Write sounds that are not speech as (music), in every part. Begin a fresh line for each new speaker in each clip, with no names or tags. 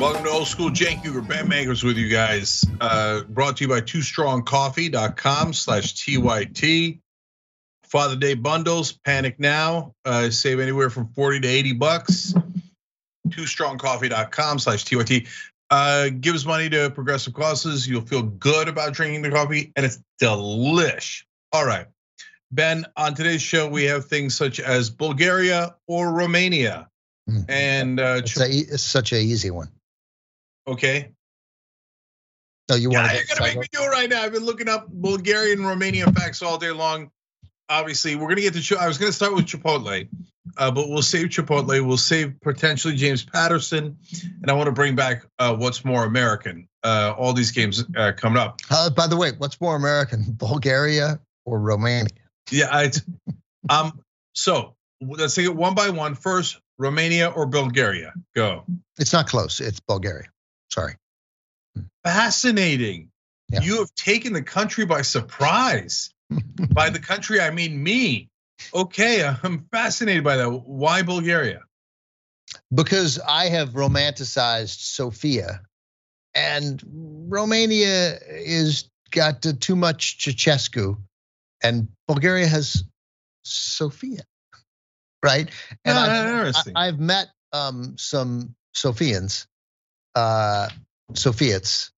Welcome to Old School Cenk Uygur Ben Mankiewicz with you guys. Uh, brought to you by TwoStrongCoffee.com slash TYT. Father Day bundles, panic now. Uh, save anywhere from 40 to 80 bucks. TwoStrongCoffee.com slash TYT. Uh, gives money to progressive causes. You'll feel good about drinking the coffee, and it's delish. All right. Ben, on today's show, we have things such as Bulgaria or Romania. And uh,
it's, a, it's such an easy one.
Okay.
No, you want?
Yeah, you're gonna make me do it right now. I've been looking up Bulgarian, Romanian facts all day long. Obviously, we're gonna get to. I was gonna start with Chipotle, uh, but we'll save Chipotle. We'll save potentially James Patterson, and I want to bring back uh, what's more American. Uh, all these games uh, coming up.
Uh, by the way, what's more American, (laughs) Bulgaria or Romania?
Yeah, I. um. So let's take it one by one. First, Romania or Bulgaria? Go.
It's not close. It's Bulgaria. Sorry.
Fascinating.
Yeah.
You have taken the country by surprise. (laughs) by the country, I mean me. Okay, I'm fascinated by that. Why Bulgaria?
because I have romanticized Sofia, and Romania is got too much Ceausescu, and Bulgaria has Sofia, right? And
Ah,
I've,
interesting.
I, have met um, some Sofians, uh, Sofiats,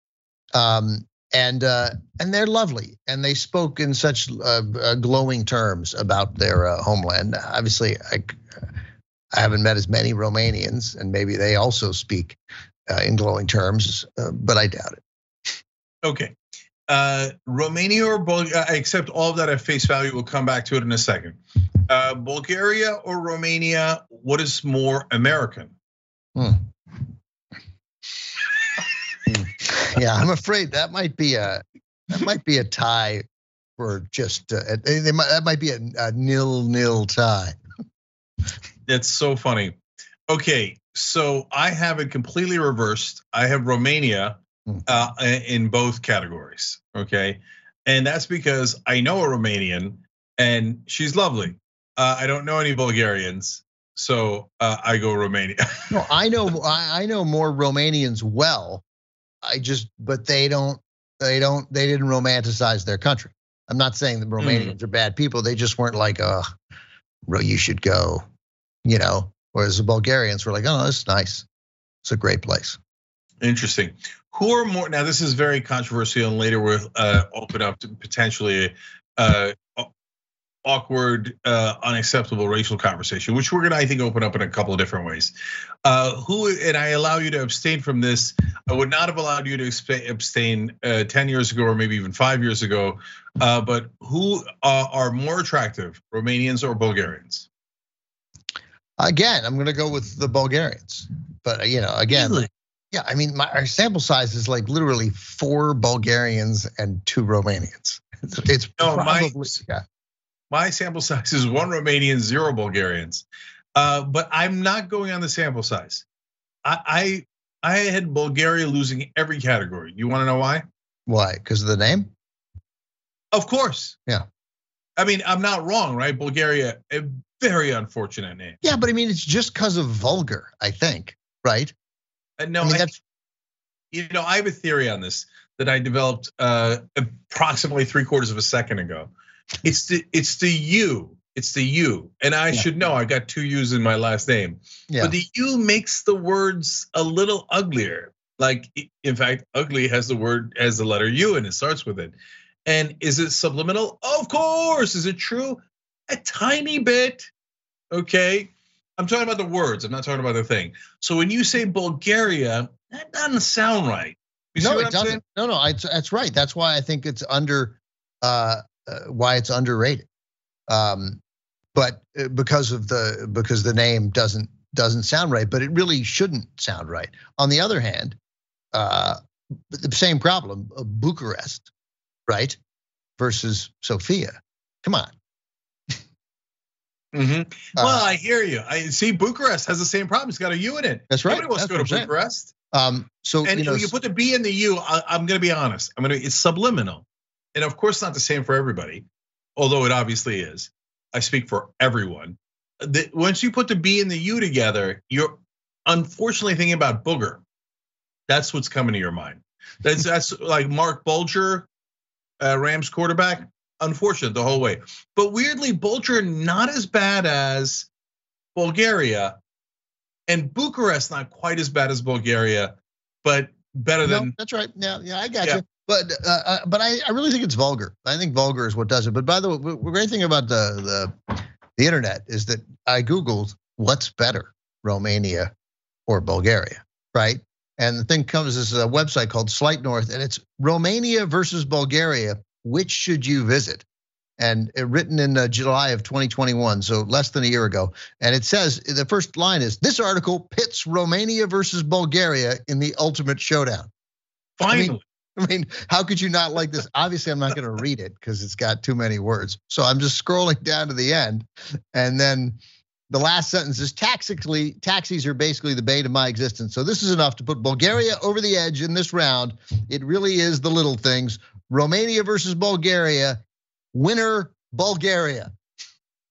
um, and uh, and they're lovely, and they spoke in such uh, uh, glowing terms about their uh, homeland. Obviously, I, I haven't met as many Romanians, and maybe they also speak uh, in glowing terms, uh, but I doubt it.
Okay. Uh, Romania or Bulgaria? I accept all of that at face value. We'll come back to it in a second. Uh, Bulgaria or Romania? What is more American?
Hmm. Yeah, I'm afraid that might be a that might be a tie for just uh, they might, that might be a, a nil nil tie.
That's so funny. Okay, so I have it completely reversed. I have Romania
Hmm.
uh, in both categories. Okay, and that's because I know a Romanian and she's lovely. Uh, I don't know any Bulgarians, so uh, I go Romania.
No, I know (laughs) I know more Romanians well. I just but they don't they don't they didn't romanticize their country. I'm not saying the Romanians are bad people. They just weren't like, uh, you should go, you know. Whereas the Bulgarians were like, oh, is nice. It's a great place.
Interesting. Who are more now? This is very controversial, and later we'll uh, open up to potentially uh, awkward, uh, unacceptable racial conversation, which we're gonna, I think, open up in a couple of different ways. Uh, who and I allow you to abstain from this. I would not have allowed you to abstain uh, ten years ago, or maybe even five years ago. Uh, but who uh, are more attractive, Romanians or Bulgarians?
Again, I'm going to go with the Bulgarians. But you know, again,
Really?
yeah, I mean, my our sample size is like literally four Bulgarians and two Romanians. It's, it's
No, my-
probably yeah.
My sample size is one Romanian, zero Bulgarians. Uh, but I'm not going on the sample size. I, I I had Bulgaria losing every category. You want to know why?
Why? Because of the name?
Of course.
Yeah.
I mean, I'm not wrong, right? Bulgaria, a very unfortunate name.
Yeah, but I mean, it's just because of vulgar. I think, right?
And no,
I mean,
I-
that's
you know, I have a theory on this that I developed uh, approximately three quarters of a second ago. It's the it's the U. It's the U, and I
Yeah.
should know. I got two U's in my last name.
yeah.
But the U makes the words a little uglier. Like, in fact, ugly has the word as the letter U and it starts with it. And is it subliminal? Of course. Is it true? A tiny bit. Okay. I'm talking about the words. I'm not talking about the thing. So when you say Bulgaria, that doesn't sound right. You
no, it
I'm
doesn't.
saying?
No, no, I, that's right. That's why I think it's under, uh, why it's underrated. Um, but uh, because of the because the name doesn't doesn't sound right, but it really shouldn't sound right. On the other hand, uh, the same problem, uh, Bucharest, right, versus Sofia. Come on.
mm-hmm.
Uh,
Well, I hear you. I see Bucharest has the same problem. It's got a U in it.
That's right.
Nobody wants
That's
to go to Bucharest.
Um, so
And
you know,
you put the B in the U, I, I'm going to be honest. I'm going to. It's subliminal, and of course, not the same for everybody, although it obviously is. I speak for everyone. The, once you put the B and the U together, you're unfortunately thinking about booger. That's what's coming to your mind. That's that's (laughs) like Marc Bulger, uh, Rams quarterback. Unfortunate the whole way, but weirdly, Bulger not as bad as Bulgaria, and Bucharest not quite as bad as Bulgaria, but better than.
That's right. Yeah, yeah, I got yeah. you. But uh, uh, but I, I really think it's vulgar. I think vulgar is what does it. But by the way, the great thing about the the the internet is that I googled what's better, Romania or Bulgaria, right? And the thing comes is a website called Slight North, and it's Romania versus Bulgaria. Which should you visit? And it, written in uh, July of 2021, so less than a year ago. And it says the first line is this article pits Romania versus Bulgaria in the ultimate showdown.
Finally.
I mean, (laughs) I mean, how could you not like this? Obviously, I'm not going to read it because it's got too many words. So I'm just scrolling (laughs) down to the end, and then the last sentence is tactically taxis are basically the bane of my existence. So this is enough to put Bulgaria over the edge in this round. It really is the little things. Romania versus Bulgaria, winner Bulgaria.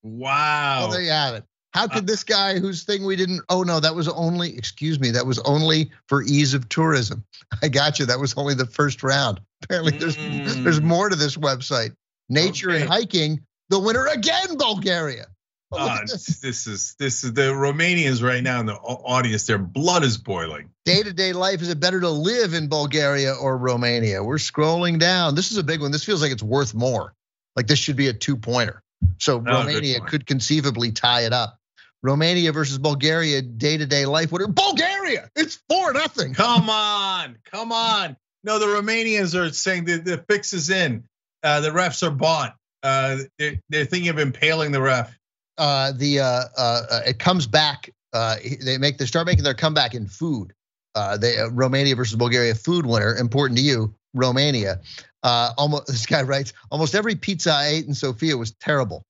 Wow.
Well, there you have it. How could uh, this guy whose thing we didn't? Oh no, that was only. Excuse me, that was only for ease of tourism. (laughs) I got you. That was only the first round. Apparently, there's mm. there's more to this website. Nature okay. and hiking. The winner again, Bulgaria.
Uh, this is this is the Romanians right now in the audience. Their blood is boiling.
Day to day life is it better to live in Bulgaria or Romania? We're scrolling down. This is a big one. This feels like it's worth more. Like this should be a two pointer. So oh, Romania could conceivably tie it up. Romania versus Bulgaria, day to day life. What are Bulgaria? It's four nothing.
Come on, come on. No, the Romanians are saying the, the fix is in. Uh, the refs are bought. Uh, they're, they're thinking of impaling the ref
uh, the uh, uh, uh, it comes back. Uh, they make they start making their comeback in food. Uh, they uh, Romania versus Bulgaria food winner important to you Romania. Uh, almost (laughs) this guy writes almost every pizza I ate in Sofia was terrible.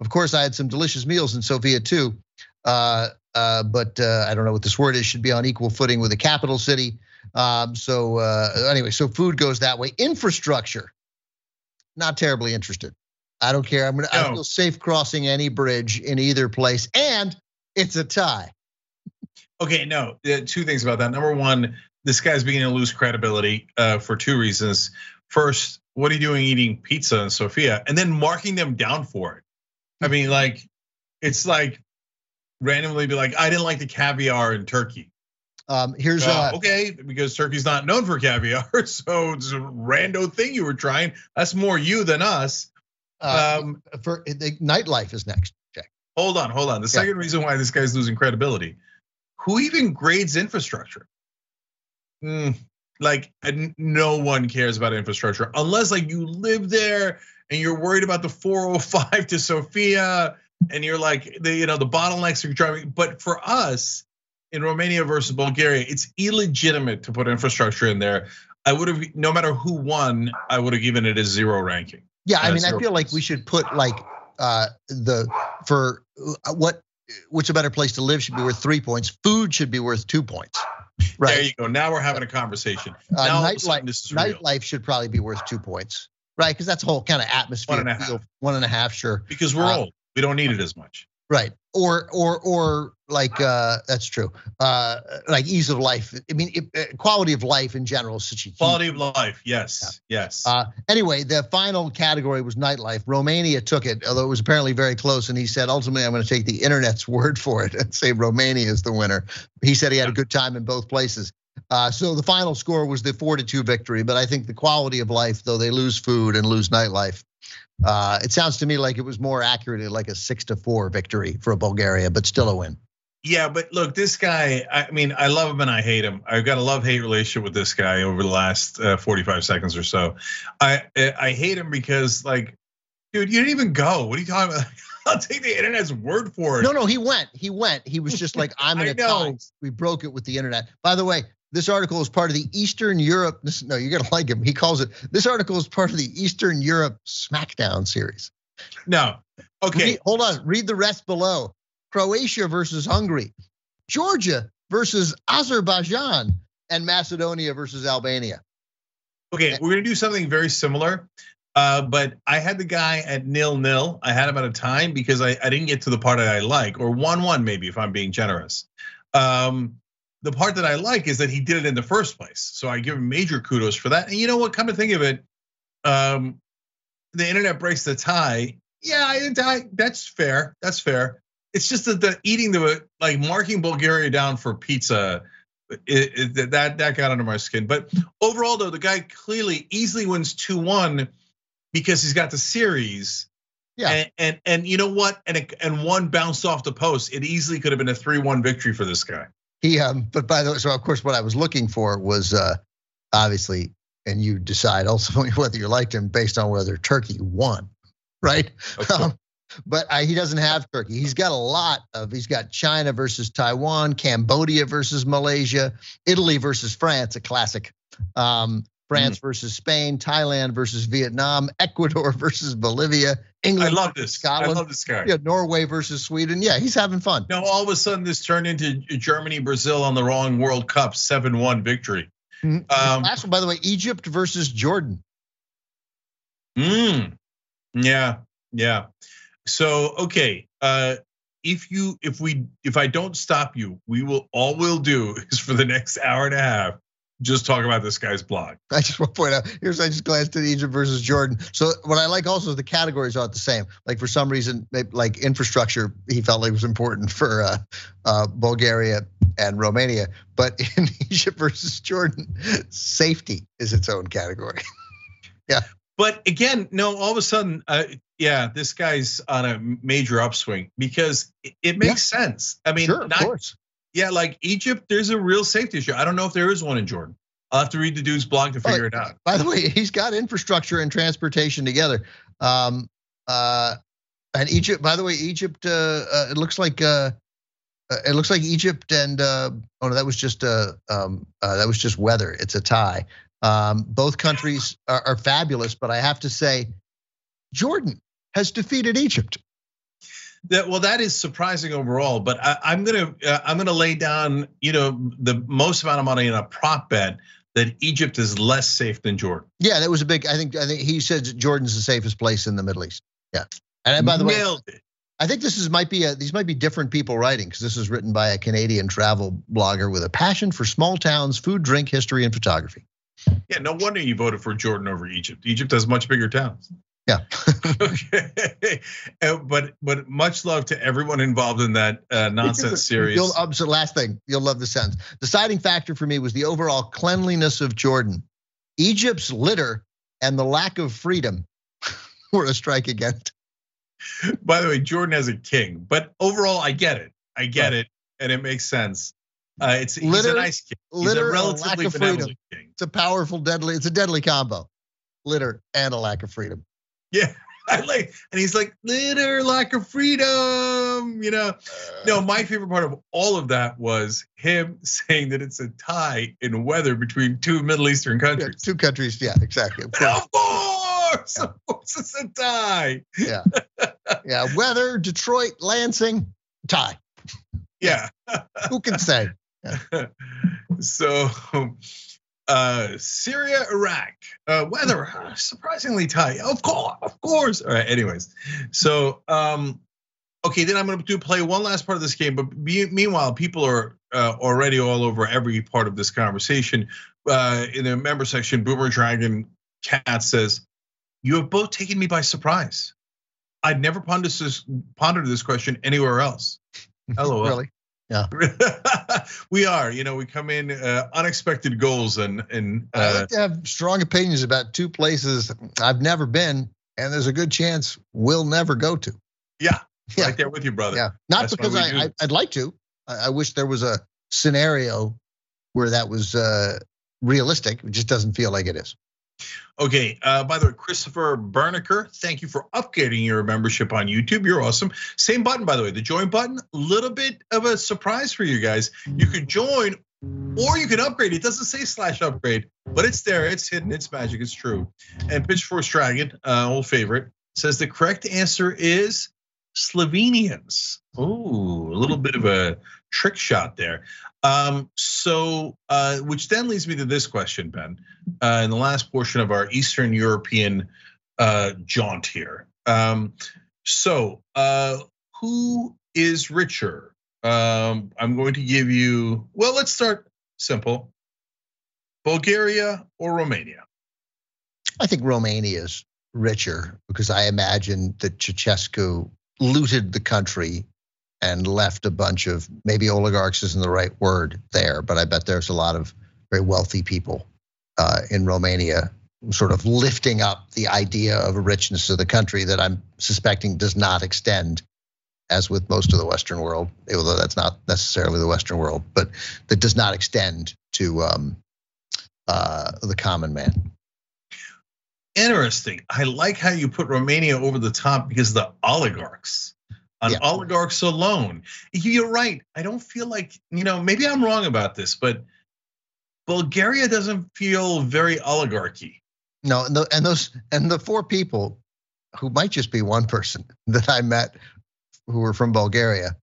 Of course, I had some delicious meals in Sofia too. Uh, uh, but uh, I don't know what this word is. Should be on equal footing with the capital city. Um, so uh, anyway, so food goes that way. Infrastructure, not terribly interested. I don't care. I'm gonna. No. I feel safe crossing any bridge in either place, and it's a tie.
Okay, no. Two things about that. Number one, this guy's beginning to lose credibility uh, for two reasons. First, what are you doing eating pizza in Sofia, and then marking them down for it? I mean, like, it's like randomly be like, I didn't like the caviar in Turkey.
Um, here's uh,
uh, okay because Turkey's not known for caviar, (laughs) so it's a rando thing you were trying. That's more you than us.
Uh, um, for the nightlife is next. Check.
Hold on, hold on. The second reason why this guy's losing credibility: who even grades infrastructure? Mm, like no one cares about infrastructure unless like you live there and you're worried about the 405 to Sofia and you're like the you know the bottlenecks are driving. But for us in Romania versus Bulgaria, it's illegitimate to put infrastructure in there. I would have, no matter who won, I would have given it a zero ranking.
Yeah, I mean, I feel like we should put like uh, the for uh, what what's a better place to live should be worth three points. Food should be worth two points. (laughs)
Right. There you go. Now we're having a conversation. Uh, now
nightlife, nightlife should probably be worth two points, right? Because that's a whole kind of atmosphere.
One and a half.
One and a half, sure.
Because we're uh, old, we don't need it as much.
Right. Or or or like uh that's true. Uh like ease of life. I mean it, uh, quality of life in general is such a
quality of life. Yes. Yeah. Yes. Uh
anyway, the final category was nightlife. Romania took it, although it was apparently very close and he said ultimately I'm going to take the internet's (laughs) word for it and say Romania is the winner. He said he had a good time in both places. Uh, so the final score was the four to two victory, but I think the quality of life, though they lose food and lose nightlife, uh, it sounds to me like it was more accurately like a six to four victory for Bulgaria, but still a win.
Yeah, but look, this guy, I mean, I love him and I hate him. I've got a love hate relationship with this guy over the last uh, 45 seconds or so. I I hate him because, like, dude, you didn't even go. What are you talking about? (laughs) I'll take the internet's word for it.
No, no, he went. He went. He was just like, I'm (laughs) in a. We broke it with the internet. By the way, this article is part of the Eastern Europe. This, no, you're gonna like him. He calls it. This article is part of the Eastern Europe SmackDown series.
No. Okay.
Read, hold on. Read the rest below. Croatia versus Hungary, Georgia versus Azerbaijan, and Macedonia versus Albania.
Okay, we're gonna do something very similar. Uh, but I had the guy at nil nil. I had him at a time because I, I didn't get to the part that I like, or one one maybe if I'm being generous. Um, the part that I like is that he did it in the first place. So I give him major kudos for that. And you know what? Come to think of it, um, the internet breaks the tie. Yeah, I, that's fair. That's fair. It's just that the eating the like marking Bulgaria down for pizza. It, it, that that got under my skin. But overall, though, the guy clearly easily wins two one because he's got the series. Yeah. And, and and, you know what? And it, and one bounced off the post. It easily could have been a three one victory for this guy.
He um, but by the way, so of course, what I was looking for was uh, obviously, and you decide ultimately (laughs) whether you liked him based on whether Turkey won, right? Okay. Um, but I, he doesn't have Turkey. He's got a lot of. He's got China versus Taiwan, Cambodia versus Malaysia, Italy versus France, a classic. Um, France mm. versus Spain, Thailand versus Vietnam, Ecuador (laughs) versus Bolivia, England.
I love this. Scotland. I love this guy.
Yeah, Norway versus Sweden. Yeah, he's having fun.
Now all of a sudden this turned into Germany, Brazil on the wrong World Cup, seven-one victory.
Mm-hmm. Um, last one, by the way, Egypt versus Jordan.
Hmm. Yeah. Yeah. So okay, uh, if you if we if I don't stop you, we will all we'll do (laughs) is for the next hour and a half just talk about this guy's blog. (laughs)
I just want to point out here's I just glanced at Egypt versus Jordan. So what I like also is the categories aren't the same. Like for some reason, like infrastructure, he felt like was important for uh, uh, Bulgaria and Romania, but (laughs) in Egypt versus Jordan, safety is its own category. (laughs) yeah.
But again, no, all of a sudden, uh, yeah, this guy's on a major upswing because it, makes yeah. sense. I mean,
sure, not, of course
yeah, like Egypt, there's a real safety issue. I don't know if there is one in Jordan. I'll have to read the dude's blog to figure it out.
By the way, he's got infrastructure and transportation together. Um, uh, and Egypt, by the way, Egypt, uh, uh, it looks like uh, uh it looks like Egypt and uh, oh no, that was just uh, um, uh, that was just weather. It's a tie. Um, both countries are, are fabulous, but I have to say, Jordan has defeated Egypt.
That, well, that is surprising overall, but I, am gonna uh, I'm gonna lay down you know the most amount of money in a prop bet that Egypt is less safe than Jordan.
Yeah, that was a big. I think I think he said Jordan's the safest place in the Middle East. Yeah, and by the Nailed way, it. I think this is might be a, these might be different people writing because this is written by a Canadian travel blogger with a passion for small towns, food, drink, history, and photography.
Yeah, no wonder you voted for Jordan over Egypt. Egypt has much bigger towns.
Yeah. (laughs)
okay. Uh, but but much love to everyone involved in that uh, nonsense series.
You'll, um, so last thing, you'll love the sense. Deciding factor for me was the overall cleanliness of Jordan. Egypt's litter and the lack of freedom (laughs) were a strike against.
By the way, Jordan has a king, but overall, I get it. I get right. it, and it makes sense. Uh, it's litter, he's a nice king. He's litter, a relatively lack of freedom. King.
It's a powerful, deadly. It's a deadly combo. Litter and a lack of freedom.
Yeah. (laughs) I like, and he's like, litter, lack of freedom, you know. No, uh. my favorite part of all of that was him (laughs) saying that it's a tie in weather between two Middle Eastern countries.
Yeah, two countries, yeah, exactly.
Of course, (laughs) of course, yeah. of course it's a tie.
Yeah, yeah. Weather, Detroit, Lansing, tie.
Yeah.
Who can say?
Yeah. so uh, Syria, Iraq, uh, weather surprisingly tight. Of course, of course. All right. Anyways, so um, okay, then I'm going to do play one last part of this game. But be, meanwhile, people are uh, already all over every part of this conversation. Uh, in the member section, Boomer Dragon Cat says, "You have both taken me by surprise. I'd never pondered this, pondered this question anywhere else." (laughs) LOL.
really? Yeah, (laughs)
we are. You know, we come in uh, unexpected goals, and and
uh, I like to have strong opinions about two places I've never been, and there's a good chance we'll never go to.
Yeah, yeah. right there with you, brother.
Yeah, not That's because I, I would like to. I, I, wish there was a scenario where that was uh, realistic. It just doesn't feel like it is.
Okay, uh, by the way, Christopher Berniker, thank you for upgrading your membership on YouTube. You're awesome. Same button, by the way, the join button. Little bit of a surprise for you guys. You could join or you can upgrade. It doesn't say slash upgrade, but it's there. It's hidden. It's magic. It's true. And Pitchfork Dragon, uh, old favorite, says the correct answer is Slovenians. Oh, a little bit of a trick shot there. Um, so, uh, which then leads me to this question, Ben, uh, in the last portion of our Eastern European uh, jaunt here. Um, so, uh, who is richer, Um, I'm going to give you. Well, let's start simple. Bulgaria or Romania?
I think Romania is richer because I imagine that Ceausescu looted the country and left a bunch of maybe oligarchs isn't the right word there, but I bet there's a lot of very wealthy people uh, in Romania sort of lifting up the idea of a richness of the country that I'm suspecting does not extend, as with most of the Western world, although that's not necessarily the Western world, but that does not extend to um, uh, the common man.
Interesting. I like how you put Romania over the top because the oligarchs on yeah. oligarchs alone. You're right. I don't feel like, you know, maybe I'm wrong about this, but Bulgaria doesn't feel very oligarchy.
No, and, the, and those and the four people who might just be one person (laughs) that I met who were from Bulgaria,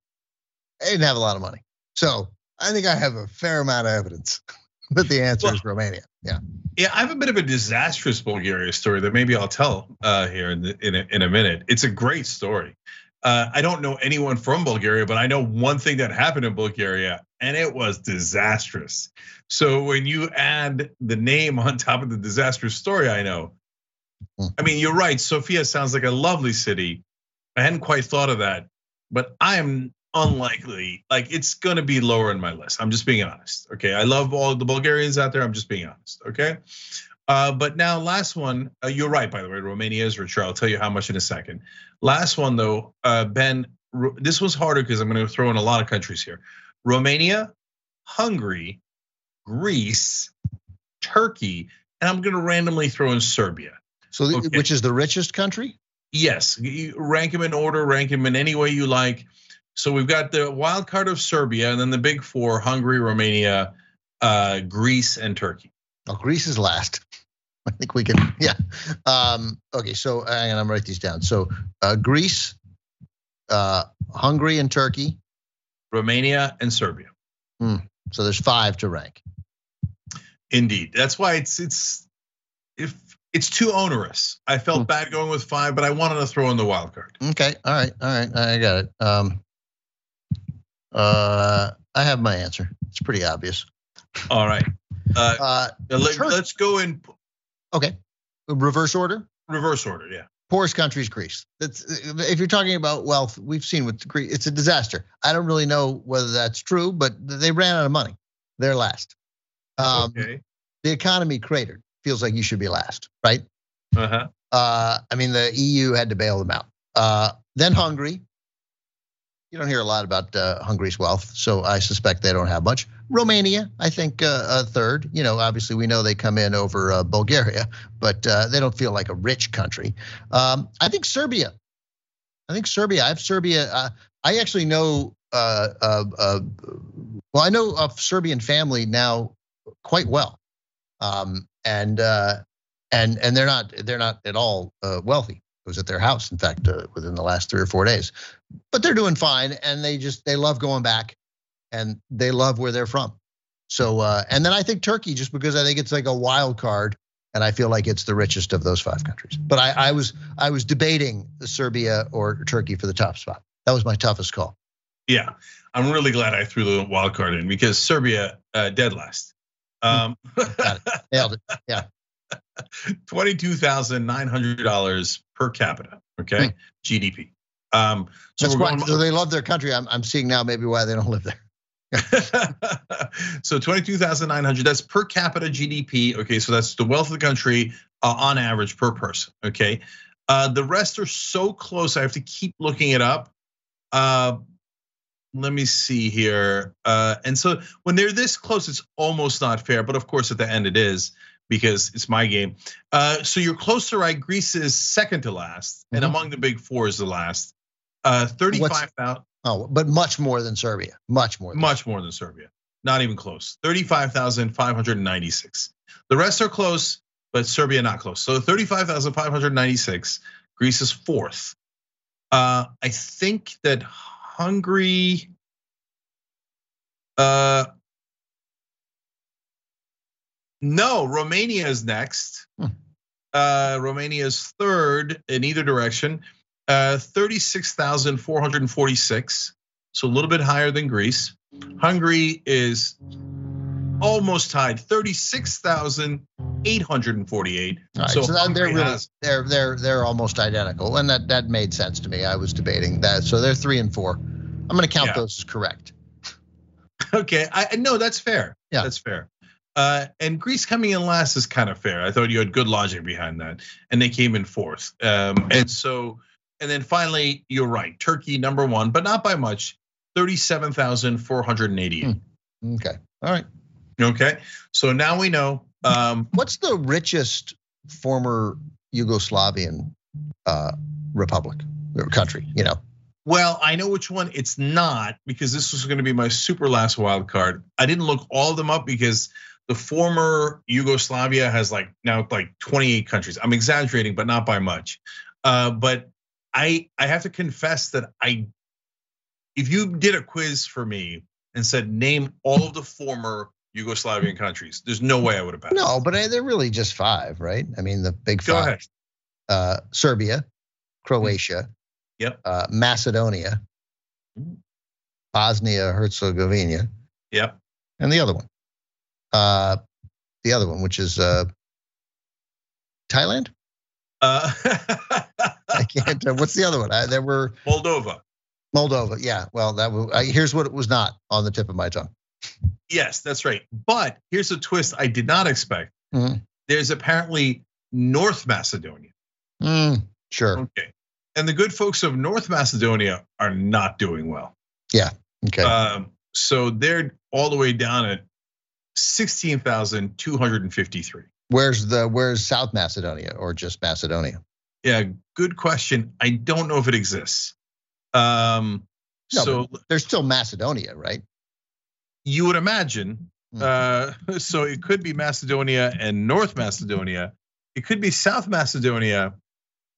they didn't have a lot of money. So I think I have a fair amount of evidence (laughs) that the answer well, is Romania. Yeah.
Yeah, I have a bit of a disastrous Bulgaria story that maybe I'll tell uh, here in, the, in, a, in a minute. It's a great story. Uh, I don't know anyone from Bulgaria, but I know one thing that happened in Bulgaria, and it was disastrous. So when you add the name on top of the disastrous story, I know. Hmm. I mean, you're right. Sofia sounds like a lovely city. I hadn't quite thought of that, but I am unlikely. Like it's going to be lower in my list. I'm just being honest. Okay, I love all the Bulgarians out there. I'm just being honest. Okay. Uh, but now, last one. Uh, you're right, by the way. Romania is richer. I'll tell you how much in a second. Last one, though, uh, Ben. This was harder because I'm going to throw in a lot of countries here: Romania, Hungary, Greece, Turkey, and I'm going to randomly throw in Serbia.
So, okay. which is the richest country?
Yes, rank them in order, rank them in any way you like. So we've got the wild card of Serbia, and then the big four: Hungary, Romania, uh, Greece, and Turkey.
Oh, Greece is last. (laughs) I think we can. (laughs) Yeah. Um, okay. So hang on, I'm write these down. So uh, Greece, uh, Hungary, and Turkey,
Romania, and Serbia.
Hmm. So there's five to rank.
Indeed. That's why it's it's if it's too onerous. I felt hmm. bad going with five, but I wanted to throw in the wild card.
Okay. All right. All right. I got it. Um, uh, I have my answer. It's pretty obvious.
All right. Uh, uh let, us go in.
Okay. Reverse order.
Reverse order. Yeah.
Poorest country is Greece. That's if you're talking about wealth, we've seen with Greece, it's a disaster. I don't really know whether that's true, but they ran out of money. They're last. Um, okay. The economy cratered. Feels like you should be last, right? Uh-huh. Uh, I mean, the EU had to bail them out. Uh, then Hungary, you don't hear a lot about uh, Hungary's wealth, so I suspect they don't have much. Romania, I think uh, a third. You know, obviously we know they come in over uh, Bulgaria, but uh, they don't feel like a rich country. Um, I think Serbia. I think Serbia. I have Serbia. Uh, I actually know. Uh, well, I know a Serbian family now quite well, um, and and and they're not they're not at all wealthy was at their house, in fact, uh, within the last three or four days. But they're doing fine, and they just they love going back, and they love where they're from. So, uh, and then I think Turkey, just because I think it's like a wild card, and I feel like it's the richest of those five countries. But I, I was I was debating Serbia or Turkey for the top spot. That was my toughest call.
Yeah, I'm really glad I threw the wild card in because Serbia uh, dead last.
Um, Nailed it. Yeah. (laughs)
$22,900 per capita, okay? Hmm. GDP. Um,
so That's why going, they love their country. I'm, I'm seeing now maybe why they don't live there. (laughs) (laughs)
so 22,900 that's per capita GDP, okay? So that's the wealth of the country uh, on average per person, okay? Uh, the rest are so close I have to keep looking it up. Uh, let me see here. Uh, and so when they're this close, it's almost not fair, but of course at the end it is because it's my game. Uh, so you're close to right. Greece is second to last, mm-hmm. and among the big four is the last. Uh, Thirty-five thousand.
Oh, but much more than Serbia. Much more.
much more than Serbia. Not even close. Thirty-five thousand five hundred ninety-six. The rest are close, but Serbia not close. So thirty-five thousand five hundred ninety-six. Greece is fourth. Uh, I think that Hungary. Uh, no, Romania is next. Hmm. Uh, Romania is third in either direction. Uh, 36,446. so a little bit higher than Greece. Hungary is almost tied, 36,848.
Right, so, so they're really has, they're they're they're almost identical, and that that made sense to me. I was debating that, so they're three and four. I'm going to count yeah. those as correct. (laughs)
Okay, I no, that's fair. Yeah, that's fair. Uh, and Greece coming in last is kind of fair. I thought you had good logic behind that, and they came in fourth. Um, and so, and then finally, you're right. Turkey number one, but not by much. Thirty-seven thousand four hundred and eighty.
Hmm. Okay. All right.
Okay. So now we know. Um,
What's the richest former Yugoslavian uh, republic or country? You know.
Well, I know which one it's not because this was going to be my super last wild card. I didn't look all of them up because the former Yugoslavia has like now like 28 countries. I'm exaggerating, but not by much. Uh, but I I have to confess that I, if you did a quiz for me and said name all of the former Yugoslavian countries, there's no way I would have passed.
No, but they're really just five, right? I mean, the big
Go
five. Uh, Serbia, Croatia,
Yep.
Uh, Macedonia, Bosnia Herzegovina.
Yep.
And the other one. Uh, the other one, which is uh, Thailand. Uh, (laughs) I can't. Uh, what's the other one? I, there were
Moldova.
Moldova. Yeah. Well, that was, I, here's what it was not on the tip of my tongue.
Yes, that's right. But here's a twist I did not expect. Mm-hmm. There's apparently North Macedonia.
Mm, sure.
Okay and the good folks of North Macedonia are not doing well.
Yeah. Okay. Um,
so they're all the way down at sixteen thousand two hundred and fifty-three.
Where's the Where's South Macedonia or just Macedonia?
Yeah, good question. I don't know if it exists. Um,
no, so there's still Macedonia, right?
You would imagine. Mm-hmm. Uh, (laughs) so it could be Macedonia and North Macedonia. It could be South Macedonia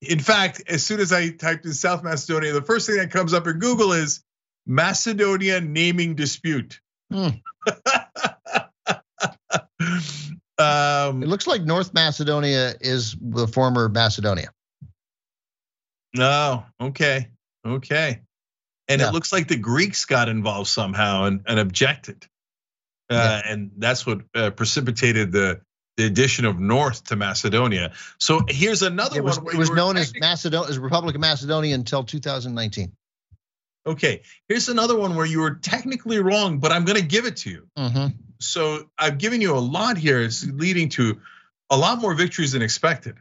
in fact, as soon as I typed in South Macedonia, the first thing that comes up in Google is Macedonia naming dispute. Hmm. (laughs) (laughs)
um, it looks like North Macedonia is the former Macedonia.
No, oh, okay, okay. And yeah. it looks like the Greeks got involved somehow and, and objected. Uh, yeah. And that's what uh, precipitated the the addition of North to Macedonia. So here's another
it was,
one.
It was known as Macedonia, as Republic of Macedonia until 2019.
Okay, here's another one where you were technically wrong, but I'm going to give it to you. Mm-hmm. So I've given you a lot here. It's leading to a lot more victories than expected.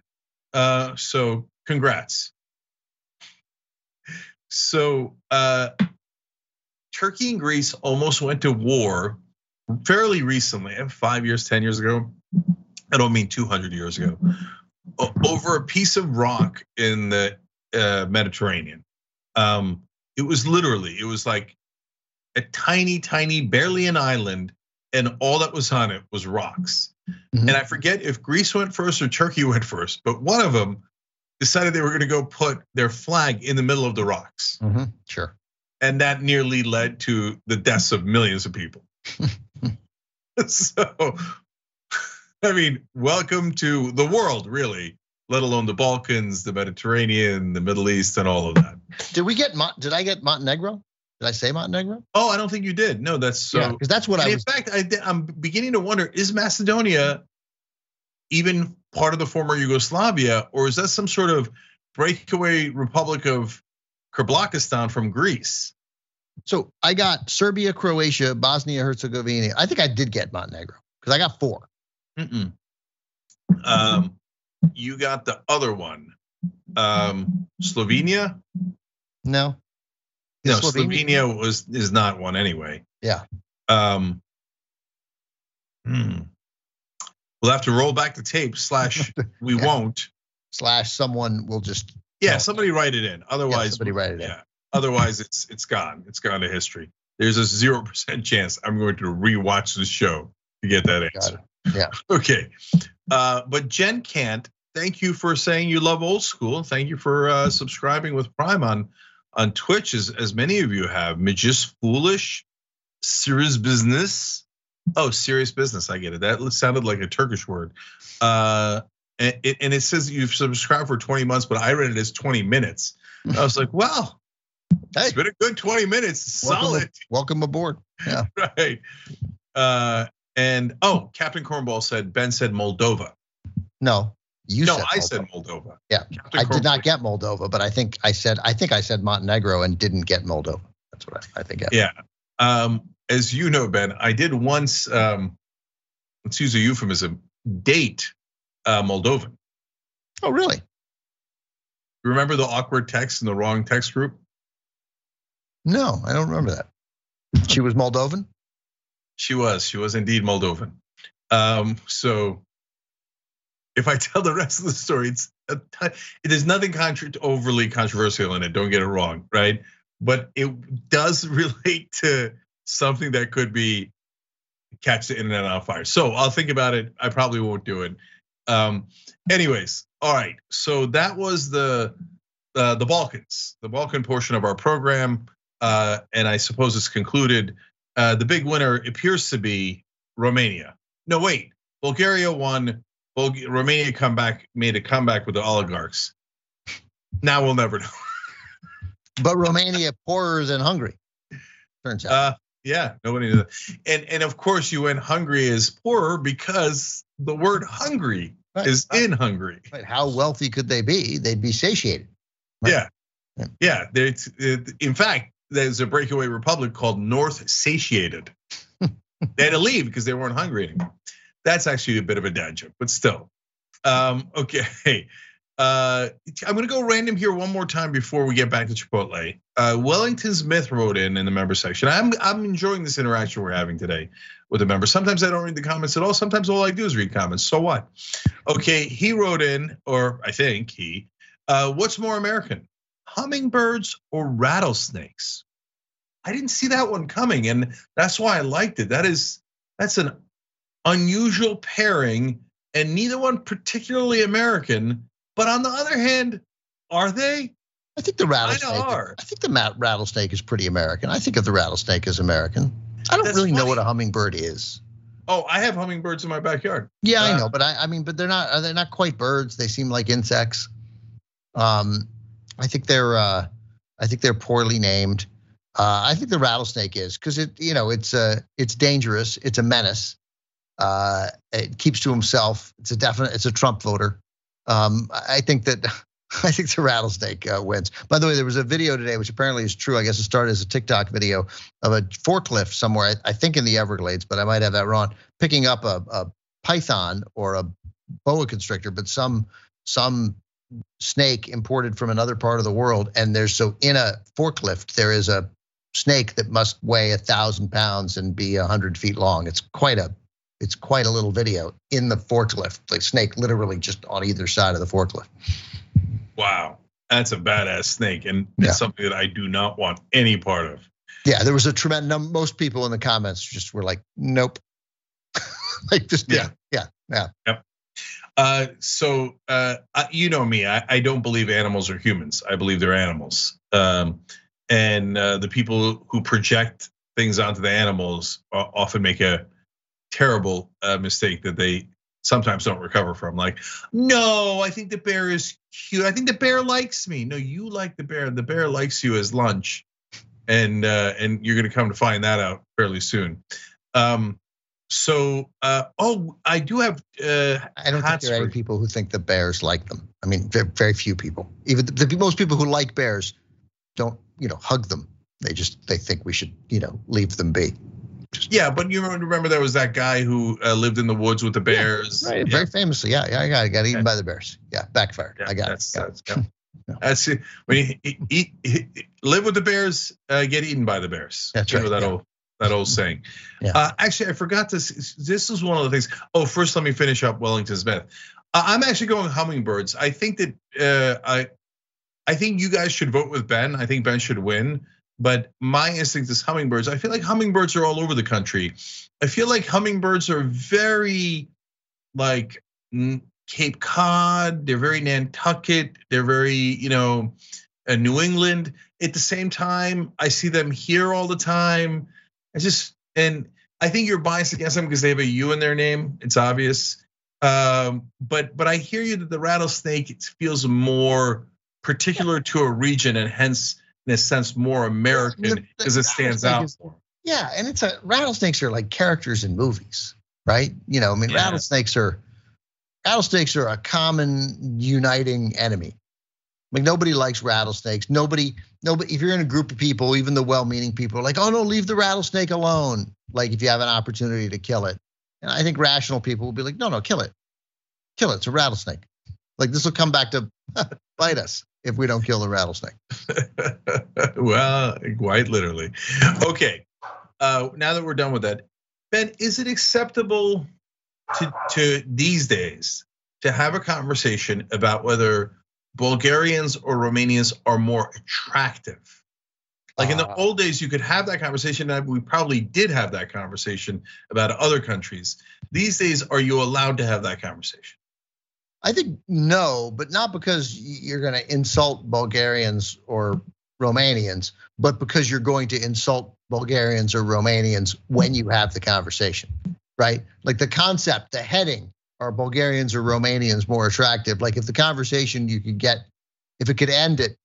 Uh, so congrats. So uh, Turkey and Greece almost went to war fairly recently, five years, ten years ago. I don't mean 200 years ago, over a piece of rock in the uh, Mediterranean. Um, it was literally, it was like a tiny, tiny, barely an island, and all that was on it was rocks. Mm-hmm. And I forget if Greece went first or Turkey went first, but one of them decided they were going to go put their flag in the middle of the rocks.
Mm-hmm. Sure.
And that nearly led to the deaths of millions of people. (laughs) so I mean, welcome to the world, really, let alone the Balkans, the Mediterranean, the Middle East, and all of that.
Did we get? Did I get Montenegro? Did I say Montenegro?
Oh, I don't think you did. No, that's so.
because that's what I.
Was, in fact, I, I'm beginning to wonder: Is Macedonia even part of the former Yugoslavia, or is that some sort of breakaway republic of Kerblakistan from Greece?
So I got Serbia, Croatia, Bosnia Herzegovina. I think I did get Montenegro because I got four.
Mm-mm. Um, you got the other one, um, Slovenia.
No,
no, Slovenia? Slovenia was is not one anyway.
Yeah. Um.
Hmm. We'll have to roll back the tape. Slash, (laughs) we yeah. won't.
Slash, someone will just.
Yeah, somebody write it in. Otherwise, yeah,
somebody write it
yeah. in. Otherwise, it's it's gone. It's gone to history. There's a zero percent (laughs) chance I'm going to rewatch the show to get that answer.
Yeah. (laughs)
okay. Uh, but Jen can't. Thank you for saying you love old school. Thank you for uh, subscribing with Prime on on Twitch, as as many of you have. Just foolish, serious business. Oh, serious business. I get it. That sounded like a Turkish word. Uh, and it, and it says you've subscribed for 20 months, but I read it as 20 minutes. I was like, wow, Hey. It's been a good 20 minutes.
Welcome
Solid.
welcome aboard. Yeah. (laughs)
right. Uh, and oh, Captain Cornball said Ben said Moldova.
No, you
no,
said
I
Moldova.
said Moldova.
Yeah,
Captain
I did not get Moldova, but I think I said I think I said Montenegro and didn't get Moldova. That's what I, I think. I,
Yeah. Um, as you know, Ben, I did once. Um, let's use a euphemism. Date uh, Moldovan.
Oh, really?
Remember the awkward text in the wrong text group?
No, I don't remember that. She was Moldovan.
She was. She was indeed Moldovan. Um, so if I tell the rest of the story, it's a ton- there's nothing contra- overly controversial in it. Don't get it wrong, right? But it does (laughs) relate to something that could be catch the internet on fire. So I'll think about it. I probably won't do it. Um, anyways, all right. So that was the uh, the Balkans, the Balkan portion of our program, uh, and I suppose it's concluded. Uh, the big winner appears to be Romania. No, wait, Bulgaria won. Bulg- Romania come back, made a comeback with the oligarchs. Now we'll never know.
But Romania poorer than Hungary. Turns out.
Uh, yeah, nobody knew that. And and of course, you went Hungary is poorer because the word hungry
Right.
is in Hungary.
But how wealthy could they be? They'd be satiated. Right.
Yeah,
Yeah.
yeah. There's, in fact, there's a breakaway republic called North Satiated. (laughs) they had to leave because they weren't hungry anymore. That's actually a bit of a dad joke, but still. Um, okay. (laughs) Uh, I'm gonna go random here one more time before we get back to Chipotle. Uh, Wellington Smith wrote in in the member section. I'm I'm enjoying this interaction we're having today with the members. Sometimes I don't read the comments at all. Sometimes all I do is read comments. So what? Okay, he wrote in, or I think he. Uh, what's more American, hummingbirds or rattlesnakes? I didn't see that one coming, and that's why I liked it. That is that's an unusual pairing, and neither one particularly American. But on the other hand, are they?
I think the rattlesnake.
are.
I think the rattlesnake is pretty American. I think of the rattlesnake as American. I don't
That's
really know what a hummingbird is.
Oh, I have hummingbirds in my backyard.
Yeah, I
Uh,
know, but I, I mean, but they're not. They're not quite birds. They seem like insects. Um, I think they're. Uh, I think they're poorly named. Uh, I think the rattlesnake is because it, you know, it's uh, it's dangerous. It's a menace. Uh, it keeps to himself. It's a definite. It's a Trump voter. Um, I think that. (laughs) I think the rattlesnake uh, wins. By the way, there was a video today, which apparently is true. I guess it started as a TikTok video of a forklift somewhere. I, I think in the Everglades, but I might have that wrong. Picking up a, a python or a boa constrictor, but some some snake imported from another part of the world. And there's so in a forklift there is a snake that must weigh a thousand pounds and be a hundred feet long. It's quite a it's quite a little video in the forklift. The snake literally just on either side of the forklift.
Wow, that's a badass snake, and
Yeah.
it's something that I do not want any part of.
Yeah, there was a tremendous. num- Most people in the comments just were like, "Nope." (laughs) like just yeah, yeah, yeah.
Uh, so uh, you know me, I, I don't believe animals are humans. I believe they're animals. Um, and uh, the people who project things onto the animals often make a terrible uh, mistake that they sometimes don't recover from. Like, no, I think the bear is cute. I think the bear likes me. No, you like the bear. The bear likes you as lunch, and uh, and you're going to come to find that out fairly soon. Um, so, uh, oh, I do have. Uh,
I don't think there are any
for-
people who think the bears like them. I mean, very, very few people. Even the, the most people who like bears don't, you know, hug them. They just they think we should, you know, leave them be.
Yeah, but you remember there was that guy who uh, lived in the woods with the bears.
Right.
Yeah,
Very famously, yeah, yeah, I got, I got eaten
Yeah.
by the bears. Yeah, backfired.
yeah,
I got
that's,
it. Got
That's,
it.
yeah. (laughs)
Yeah.
That's it. When you eat, eat, eat- live with the bears, uh, get eaten by the bears.
That's
You
right,
that
yeah.
old that old saying.
Yeah.
Uh, actually, I forgot this. This is one of the things. Oh, first, let me finish up Wellington Smith. Uh, I'm actually going hummingbirds. I think that uh, I, I think you guys should vote with Ben. I think Ben should win. But my instinct is hummingbirds. I feel like hummingbirds are all over the country. I feel like hummingbirds are very, like Cape Cod. They're very Nantucket. They're very, you know, uh, New England. At the same time, I see them here all the time. I just and I think you're biased against them because they have a U in their name. It's obvious. Um, but but I hear you that the rattlesnake feels more particular to a region and hence in a sense more American because it stands out
is, Yeah, and it's a rattlesnakes are like characters in movies, right? You know, I mean, yeah. rattlesnakes are rattlesnakes are a common uniting enemy. Like nobody likes rattlesnakes. Nobody, nobody. If you're in a group of people, even the well-meaning people are like, "Oh no, leave the rattlesnake alone." Like if you have an opportunity to kill it, and I think rational people will be like, "No, no, kill it, kill it. It's a rattlesnake." Like this will come back to (laughs) bite us if we don't kill the rattlesnake. (laughs)
well, quite literally. Okay, uh, now that we're done with that, Ben, is it acceptable to, to these days to have a conversation about whether Bulgarians or Romanians are more attractive. Like in the uh, old days, you could have that conversation. And we probably did have that conversation about other countries. These days, are you allowed to have that conversation?
I think no, but not because you're going to insult Bulgarians or Romanians, but because you're going to insult Bulgarians or Romanians when you have the conversation, right? Like the concept, the heading are Bulgarians or Romanians more attractive? Like if the conversation you could get, if it could end it,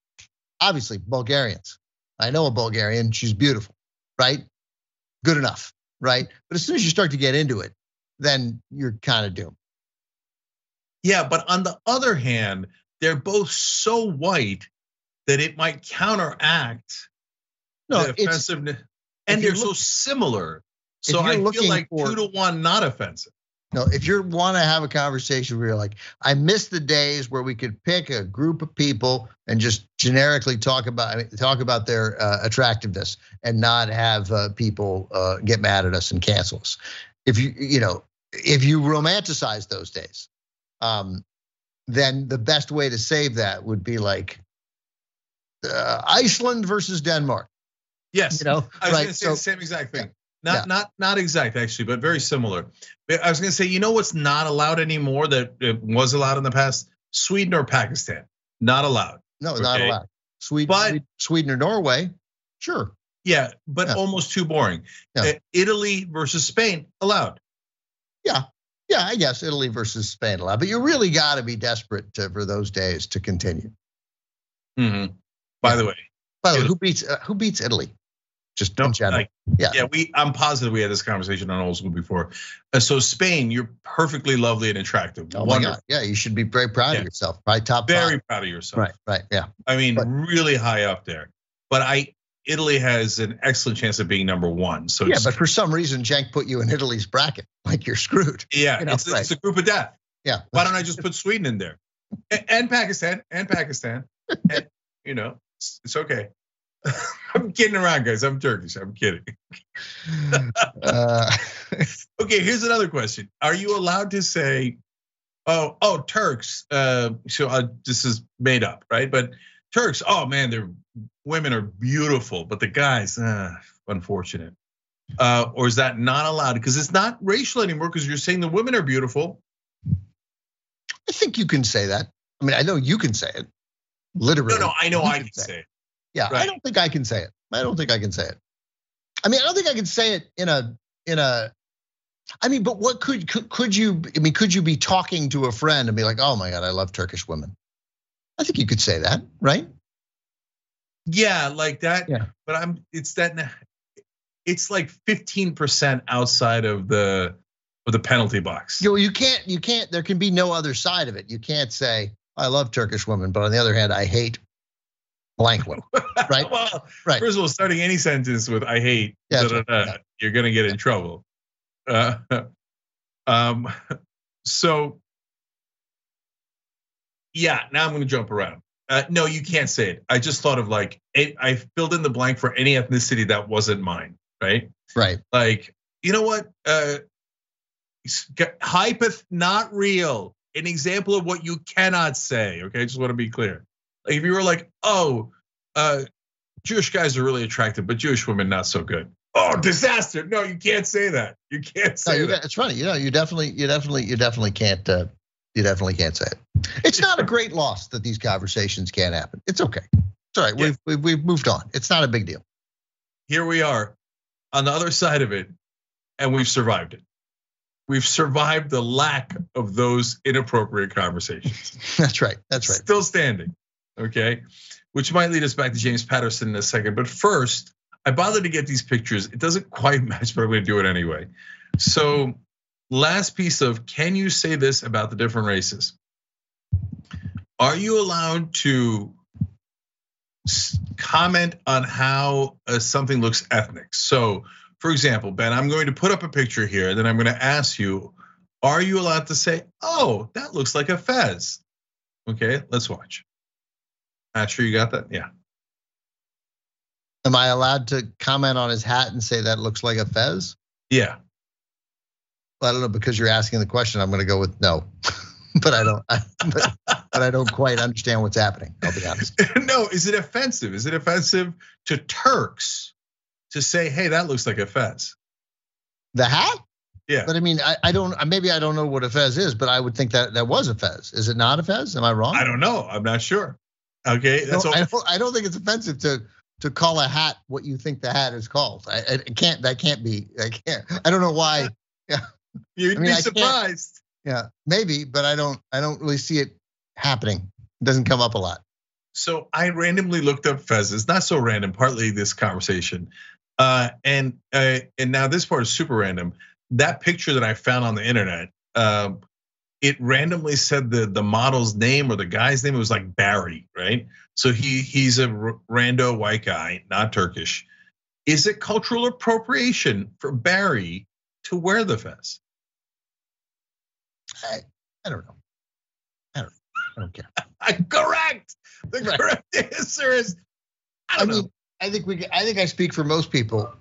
obviously Bulgarians. I know a Bulgarian, she's beautiful, right? Good enough, right? But as soon as you start to get into it, then you're kind of doomed.
Yeah, but on the other hand, they're both so white that it might counteract no, the offensiveness. And they're look, so similar. So I feel like for, two to one not offensive.
No, if you want to have a conversation where you're like, I miss the days where we could pick a group of people and just generically talk about I mean, talk about their uh, attractiveness and not have uh, people uh, get mad at us and cancel us. If you you know if you romanticize those days, um, then the best way to save that would be like uh, Iceland versus Denmark.
Yes, you know, I was right? going to say so, the same exact thing. Not yeah. not not exact actually, but very similar. I was going to say, you know what's not allowed anymore that it was allowed in the past? Sweden or Pakistan, not allowed.
No, okay? not allowed. Sweden, but, Sweden or Norway, sure.
Yeah, but yeah. almost too boring. Yeah. Uh, Italy versus Spain, allowed.
Yeah, yeah, I guess Italy versus Spain a lot, but you really got to be desperate to, for those days to continue.
Mm-hmm. By yeah. the way,
by the way, who beats uh, who beats Italy? just no. Like,
yeah, yeah. We I'm positive we had this conversation on old school before. Uh, so Spain, you're perfectly lovely and attractive.
Oh Wonderful. my God. Yeah, you should be very proud yeah. of yourself. Right, top.
Very
five.
proud of yourself.
Right, right. Yeah.
I mean, but, really high up there. But I Italy has an excellent chance of being number one. So
yeah, but for some reason, Cenk put you in Italy's bracket. (laughs) Like you're screwed.
Yeah,
you
know, it's, right. it's a group of death.
Yeah.
Why don't I just put Sweden in there, and, and Pakistan, and Pakistan, (laughs) and you know, it's, it's okay. (laughs) I'm kidding around, guys. I'm Turkish. I'm kidding. (sighs) uh, okay, here's another question. Are you allowed to say, "Oh, oh, Turks"? Uh, so uh, this is made up, right? But Turks, oh man, their women are beautiful, but the guys, uh, unfortunate. Uh, or is that not allowed? Because it's not racial anymore. Because you're saying the women are beautiful.
I think you can say that. I mean, I know you can say it. Literally.
No, no, I know I can say it.
Yeah, right. I don't think I can say it. I don't think I can say it. I mean, I don't think I can say it in a in a. I mean, but what could could, could you? I mean, could you be talking to a friend and be like, "Oh my God, I love Turkish women"? I think you could say that, right?
Yeah, like that. Yeah. But I'm. It's that. It's like 15% outside of the of the penalty box.
You you can't you can't. There can be no other side of it. You can't say I love Turkish women, but on the other hand, I hate blank one, (laughs) right?
well, right. First of all, starting any sentence with "I hate," yeah, da, da, da, you're gonna get in trouble. Uh, (laughs) um, (laughs) so yeah, now I'm gonna jump around. Uh, no, you can't say it. I just thought of like I filled in the blank for any ethnicity that wasn't mine, right?
Right.
Like you know what? Uh, hypoth not real. An example of what you cannot say. Okay, I just want to be clear. Like if you were like, oh, uh, Jewish guys are really attractive, but Jewish women not so good. Oh, disaster! No, you can't say that. You can't say no, that.
It's funny. You know, you definitely, you definitely, you definitely can't. Uh, you definitely can't say it. It's not a great loss that these conversations can't happen. It's okay. It's all right. Yeah. We've, we've we've moved on. It's not a big deal.
Here we are on the other side of it, and we've survived it. We've survived the lack of those inappropriate conversations. (laughs)
That's right. That's right.
Still standing. Okay. which might lead us back to James Patterson in a second. But first, I bothered to get these pictures. It doesn't quite (laughs) match, but I'm going to do it anyway. So, last piece of can you say this about the different races? Are you allowed to comment on how uh, something looks ethnic? So, for example, Ben, I'm going to put up a picture here, then I'm going to ask you, are you allowed to say, oh, that looks like a fez? Okay, let's watch. Not sure you got that? Yeah.
Am I allowed to comment on his hat and say that looks like a fez?
Yeah.
I don't know because you're asking the question. I'm going to go with no, (laughs) but I don't. I, but, but I don't quite understand what's happening. I'll be honest. (laughs)
no, is it offensive? Is it offensive to Turks to say, "Hey, that looks like a fez"?
The hat?
Yeah.
But I mean, I, I don't. Maybe I don't know what a fez is, but I would think that that was a fez. Is it not a fez? Am I wrong?
I don't know. I'm not sure. Okay,
that's no, all. I don't, I don't think it's offensive to to call a hat what you think the hat is called. I, I can't. That can't be. I can't. I don't know why. Yeah.
You'd I mean, be surprised.
Yeah, maybe, but I don't. I don't really see it happening. It doesn't come up a lot.
So I randomly looked up fezzes. Not so random. Partly this conversation, uh, and uh, and now this part is super random. That picture that I found on the internet, uh, it randomly said the the model's name or the guy's name. It was like Barry, right? So he he's a rando white guy, not Turkish. Is it cultural appropriation for Barry to wear the fez?
I, I don't know. I don't. I don't care. (laughs)
correct. The right. correct answer is I don't I mean.
I think we. I think I speak for most people.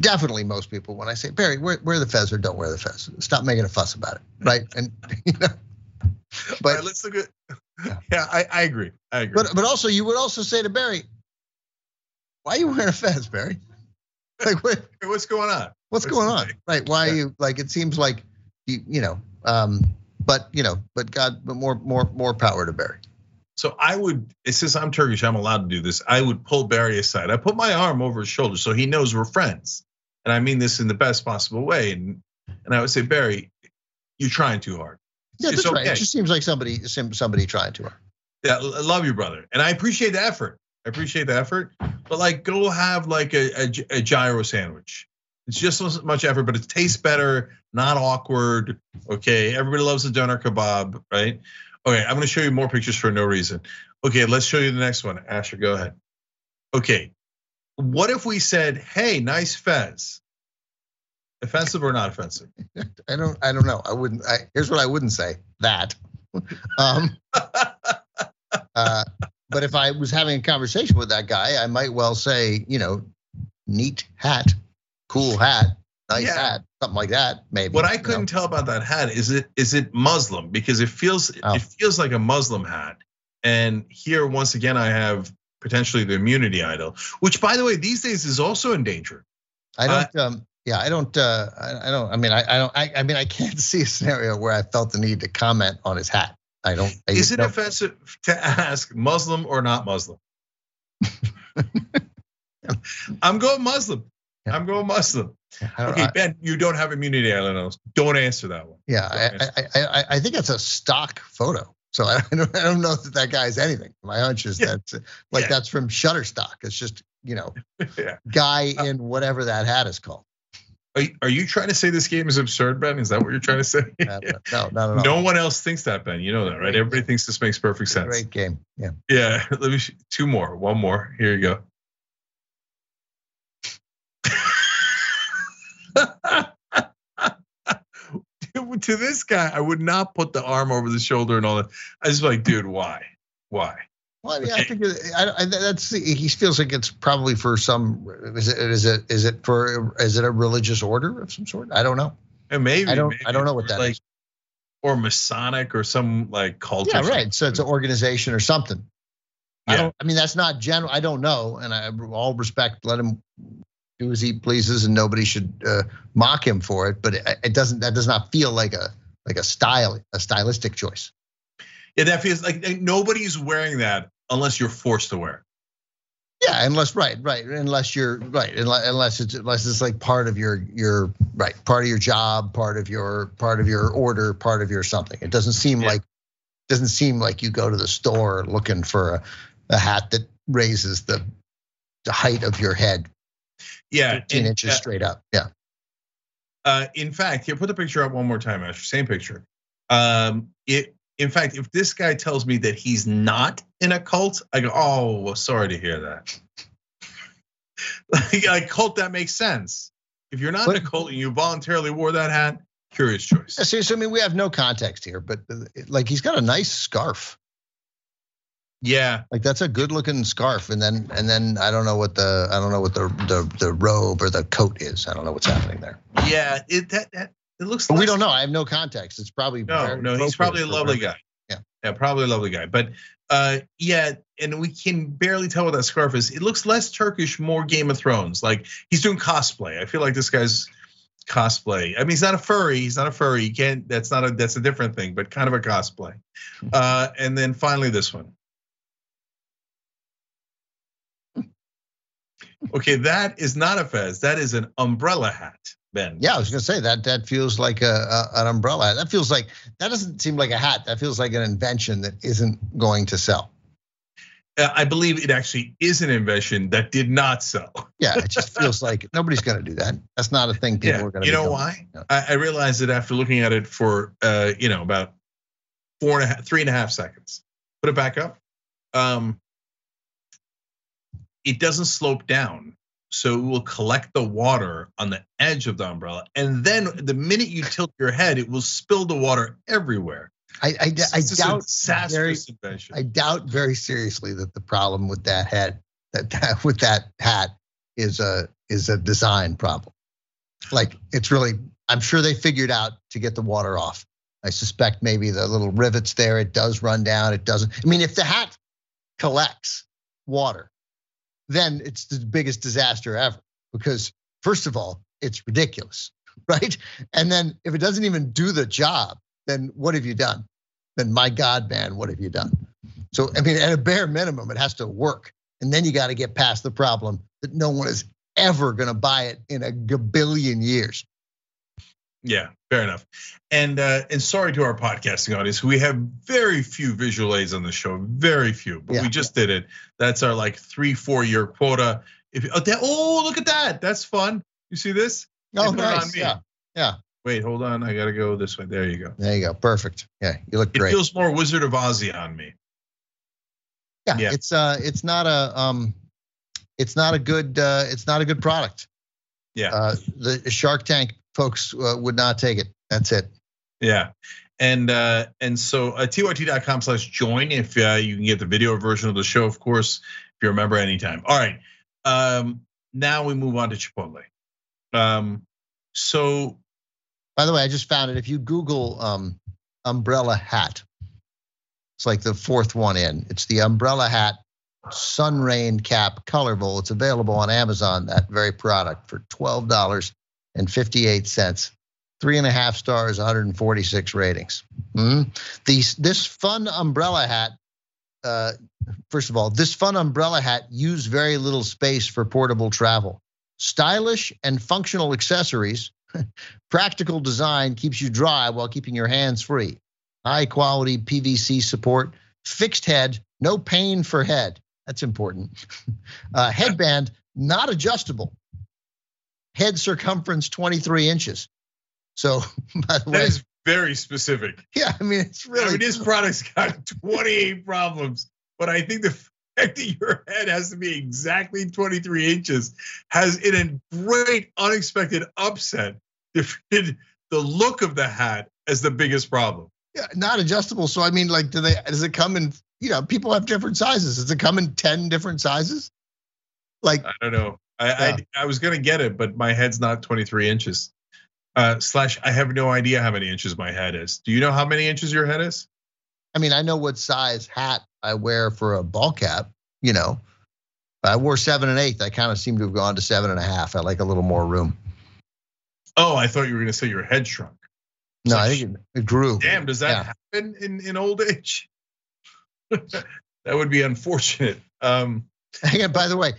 Definitely most people when I say Barry, wear, wear the fez or don't wear the fez. Stop making a fuss about it, right? And (laughs) you know,
but right, let's look at. Yeah, (laughs) yeah I, I agree. I agree.
But but also you would also say to Barry, why are you wearing a fez, Barry?
Like what, what's going on?
What's, going on? Right? Why are you like? It seems like you you know. Um, but you know, but God, but more more more power to Barry.
So I would, since I'm Turkish, I'm allowed to do this. I would pull Barry aside. I put my arm over his shoulder so he knows we're friends, and I mean this in the best possible way. And and I would say, Barry, you're trying too hard.
Yeah, that's okay. right. It just seems like somebody somebody trying too hard.
Yeah, I love you, brother, and I appreciate the effort. I appreciate the effort, but like, go have like a, a, a gyro sandwich. It's just as much effort, but it tastes better, not awkward. Okay, everybody loves a doner kebab, right? Okay, I'm gonna show you more pictures for no reason. Okay, let's show you the next one. Asher, go ahead. Okay, what if we said, "Hey, nice fez"? Offensive or not offensive? (laughs)
I don't. I don't know. I wouldn't. I, here's what I wouldn't say. That. (laughs) um, (laughs) uh, but if I was having a conversation with that guy, I might well say, you know, neat hat, cool hat, nice yeah. hat, something like that. Maybe.
What I couldn't know? tell about that hat is it is it Muslim because it feels oh. it feels like a Muslim hat. And here once again I have potentially the immunity idol, which by the way these days is also in danger.
I don't. Uh, um, yeah, I don't. Uh, I, I, don't. I mean, I, I don't. I, I, mean, I can't (laughs) see a scenario where I felt the need to comment on his hat. I don't. I,
is it offensive to ask Muslim or not Muslim? (laughs) I'm going Muslim. I'm going Muslim. Okay, Ben, you don't have immunity I Don't know. Don't answer that one.
Yeah, I, I, I, I, think it's a stock photo. So (laughs) I don't, I don't know that that guy's anything. My hunch is yeah. that like yeah. that's from Shutterstock. It's just you know, (laughs) yeah. guy uh, in whatever that hat is called.
Are you, are you trying to say this game is absurd, Ben? Is that what you're trying to say? (laughs)
no, no, not at all.
No one else thinks that, Ben. You know that, right? Everybody thinks this makes perfect sense.
Great game. Yeah.
Yeah. Let me two more. One more. Here you go. To this guy, I would not put the arm over the shoulder and all that. I just like, dude, why? Why?
Well, I mean, I think I, I, that's he feels like it's probably for some. Is it is it is it for is it a religious order of some sort? I don't know.
And maybe
I don't
maybe
I don't know what that
like,
is.
Or Masonic or some like cult.
Yeah, right. So it's an organization or something. Yeah. I don't. I mean, that's not general. I don't know, and I all respect. Let him do as he pleases, and nobody should uh, mock him for it. But it, it doesn't. That does not feel like a like a style a stylistic choice.
Yeah, that feels like nobody's wearing that unless you're forced to wear. it.
Yeah, unless right, right, unless you're right, unless it's unless it's like part of your your right, part of your job, part of your part of your order, part of your something. It doesn't seem yeah. like doesn't seem like you go to the store looking for a, a hat that raises the the height of your head
Yeah,
15
and,
inches straight up. Yeah.
Uh, in fact, here, put the picture up one more time, Asher. Same picture. Um, it, in fact, if this guy tells me that he's not in a cult, I go, oh, well, sorry to hear that. (laughs) like, a cult that makes sense. If you're not in a cult and you voluntarily wore that hat, curious choice.
Yeah, seriously, I mean, we have no context here, but uh, like he's got a nice scarf.
Yeah,
Like that's a good looking scarf, and then and then I don't know what the I don't know what the the, the robe or the coat is. I don't know what's happening there.
yeah. It that, that it looks.
But we don't know. I have no context. It's probably
No, no, he's probably a lovely guy.
Yeah.
yeah, probably a lovely guy. But uh, yeah, and we can barely tell what that scarf is. It looks less Turkish, more Game of Thrones. Like he's doing cosplay. I feel like this guy's cosplay. I mean, he's not a furry. He's not a furry. You can't. That's not a. That's a different thing. But kind of a cosplay. Uh, and then finally this one. Okay, that is not a fez. That is an umbrella hat, Ben.
Yeah, I was gonna say that that feels like a, a an umbrella. That feels like that doesn't seem like a hat. That feels like an invention that isn't going to sell.
Uh, I believe it actually is an invention that did not sell. (laughs)
Yeah, it just feels like nobody's gonna do that. That's not a thing people
yeah,
are gonna.
you know why?
Yeah.
I, I realized it after looking at it for uh, you know about four and a half, three and a half seconds. Put it back up. Um, it doesn't slope down, so it will collect the water on the edge of the umbrella, and then the minute you tilt your head, it will spill the water everywhere.
I I, I
It's just a
doubt very
invention.
I doubt very seriously that the problem with that head that, that with that hat is a is a design problem. Like it's really I'm sure they figured out to get the water off. I suspect maybe the little rivets there it does run down it doesn't. I mean if the hat collects water then it's the biggest disaster ever because first of all it's ridiculous, (laughs) right? And then if it doesn't even do the job then what have you done? Then my God, man, what have you done? So I mean, at a bare minimum, it has to work, and then you got to get past the problem that no one is ever going to buy it in a gabillion years.
Yeah, fair enough. And uh, and sorry to our podcasting audience, we have very few visual aids on the show, very few. But
Yeah,
we just did it. That's our like three, four year quota. If oh, that, oh look at that, that's fun. You see this?
Oh, nice. Yeah, yeah.
Wait, hold on. I gotta go this way. There you go.
There you go. Perfect. Yeah, you look
It
great.
It feels more Wizard of Ozzy on me.
yeah,
yeah.
it's uh, it's not a um, it's not a good uh, it's not a good product.
Yeah.
Uh, the Shark Tank folks uh, would not take it. That's it.
Yeah. And uh, and so uh, tyt.com slash join if uh, you can get the video version of the show, of course, if you remember anytime. All right. Um, now we move on to Chipotle. Um, so
By the way, I just found it. If you Google um, umbrella hat, it's like the fourth one in. It's the umbrella hat sun rain cap colorful. It's available on Amazon, that very product, for $12.58. Three and a half stars, 146 ratings. Mhm. These, this fun umbrella hat, uh, first of all, this fun umbrella hat used very little space for portable travel. Stylish and functional accessories (laughs) Practical design keeps you dry while keeping your hands free. High quality PVC support, fixed head, no pain for head. That's important. (laughs) Uh, headband, not adjustable. Head circumference 23 inches. So, (laughs) by the
that
way,
is very specific.
yeah, I mean, it's really.
I mean, this product's got (laughs) 28 problems, but I think the (laughs) fact that your head has to be exactly 23 inches has, in a great unexpected upset, defeated the look of the hat as the biggest problem.
yeah, not adjustable. So, I mean, like, do they, does it come in, you know, people have different sizes. Does it come in 10 different sizes? Like,
I don't know. I
Yeah.
I, I was gonna get it, but my head's not 23 inches. Uh, slash, I have no idea how many inches my head is. Do you know how many inches your head is?
I mean, I know what size hat I wear for a ball cap, you know. I wore seven and eighth. I kind of seem to have gone to seven and a half. I like a little more room.
Oh, I thought you were gonna say your head shrunk.
No,
Like,
I think it, it grew.
Damn, does that
Yeah.
happen in, in old age? (laughs) that would be unfortunate. Um, (laughs)
And by the way,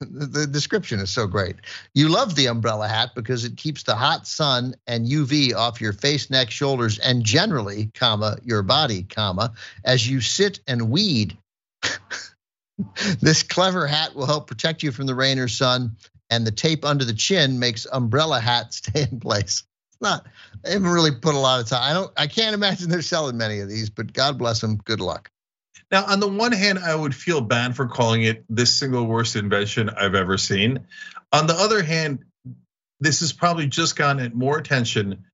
the description is so great. You love the umbrella hat because it keeps the hot sun and UV off your face, neck, shoulders, and generally, comma, your body, comma, as you sit and weed. (laughs) this clever hat will help protect you from the rain or sun, and the tape under the chin makes umbrella hat (laughs) stay in place. It's not. They haven't really put a lot of time. I don't. I can't imagine they're selling many of these, but God bless them. Good luck.
Now, on the one hand, I would feel bad for calling it the single worst invention I've ever seen. On the other hand, this has probably just gotten more attention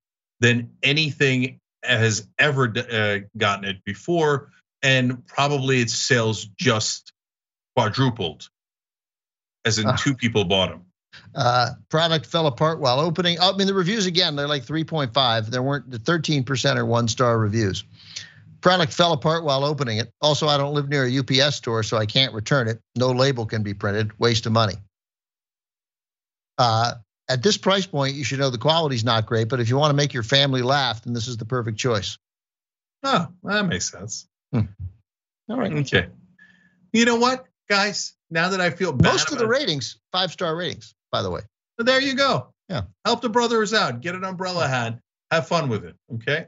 than anything has ever uh, gotten it before, and probably its sales just quadrupled, as in uh, two people bought them.
Uh, product fell apart while opening. I mean, the reviews again, they're like 3.5. There weren't the 13% are one star reviews. Product fell apart while opening it. Also, I don't live near a UPS store, so I can't return it. No label can be printed. Waste of money. Uh, at this price point, you should know the quality's not great, but if you want to make your family laugh, then this is the perfect choice.
Oh, that makes sense.
Hmm. All right.
Okay. You know what, guys? Now that I feel
most of the ratings, five star ratings, by the way.
So there you go.
Yeah.
Help the brothers out. Get an umbrella hat. Have fun with it. Okay.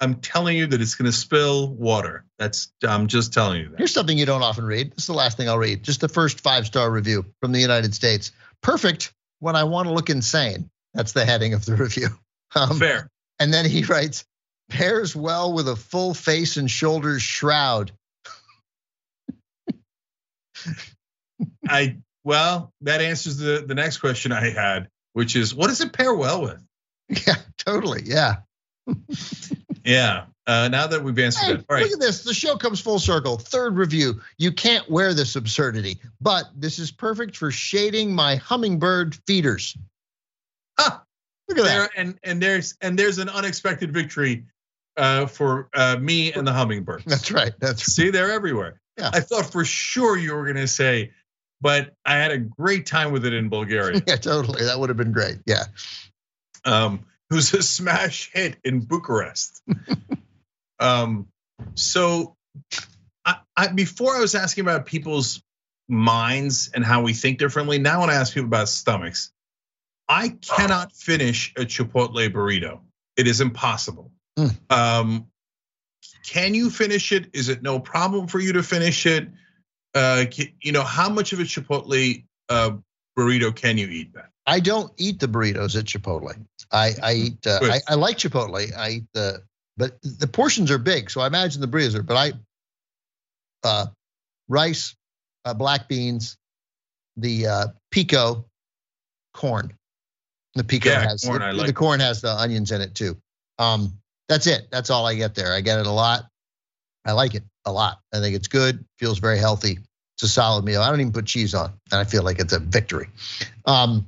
I'm telling you that it's going to spill water. That's I'm just telling you that.
Here's something you don't often read. This is the last thing I'll read. Just the first five star review from the United States. Perfect when I want to look insane. That's the heading of the (laughs) review.
Um, Fair.
And then he writes, pairs well with a full face and shoulders shroud. (laughs)
I well, that answers the the next question I had, which is what does it pair well with? (laughs)
Yeah, totally. Yeah.
Yeah. Uh, now that we've answered hey,
it, all right. Look at this. The show comes full circle. Third review. You can't wear this absurdity, but this is perfect for shading my hummingbird feeders.
Huh. Look at there, that. And and there's and there's an unexpected victory uh, for uh, me and the hummingbirds.
That's right. That's right.
see they're everywhere.
Yeah.
I thought for sure you were going to say, but I had a great time with it in Bulgaria. (laughs)
yeah, totally. That would have been great. Yeah.
Um, was a smash hit in Bucharest. (laughs) um, so I, I, before I was asking about people's minds and how we think differently. Now when I want to ask people about stomachs. I cannot finish a Chipotle burrito. It is impossible. Mm. Um, can you finish it? Is it no problem for you to finish it? Uh, you know, how much of a Chipotle uh, burrito can you eat, Ben?
I don't eat the burritos at Chipotle. I, I eat. Uh, I, I, like Chipotle. I eat the, but the portions are big, so I imagine the burritos are. But I, uh, rice, uh, black beans, the uh, pico, corn. The pico
yeah,
has
corn,
the,
like.
the corn has the onions in it too. Um, that's it. That's all I get there. I get it a lot. I like it a lot. I think it's good. Feels very healthy. It's a solid meal. I don't even put cheese on, and I feel like it's a victory. Um,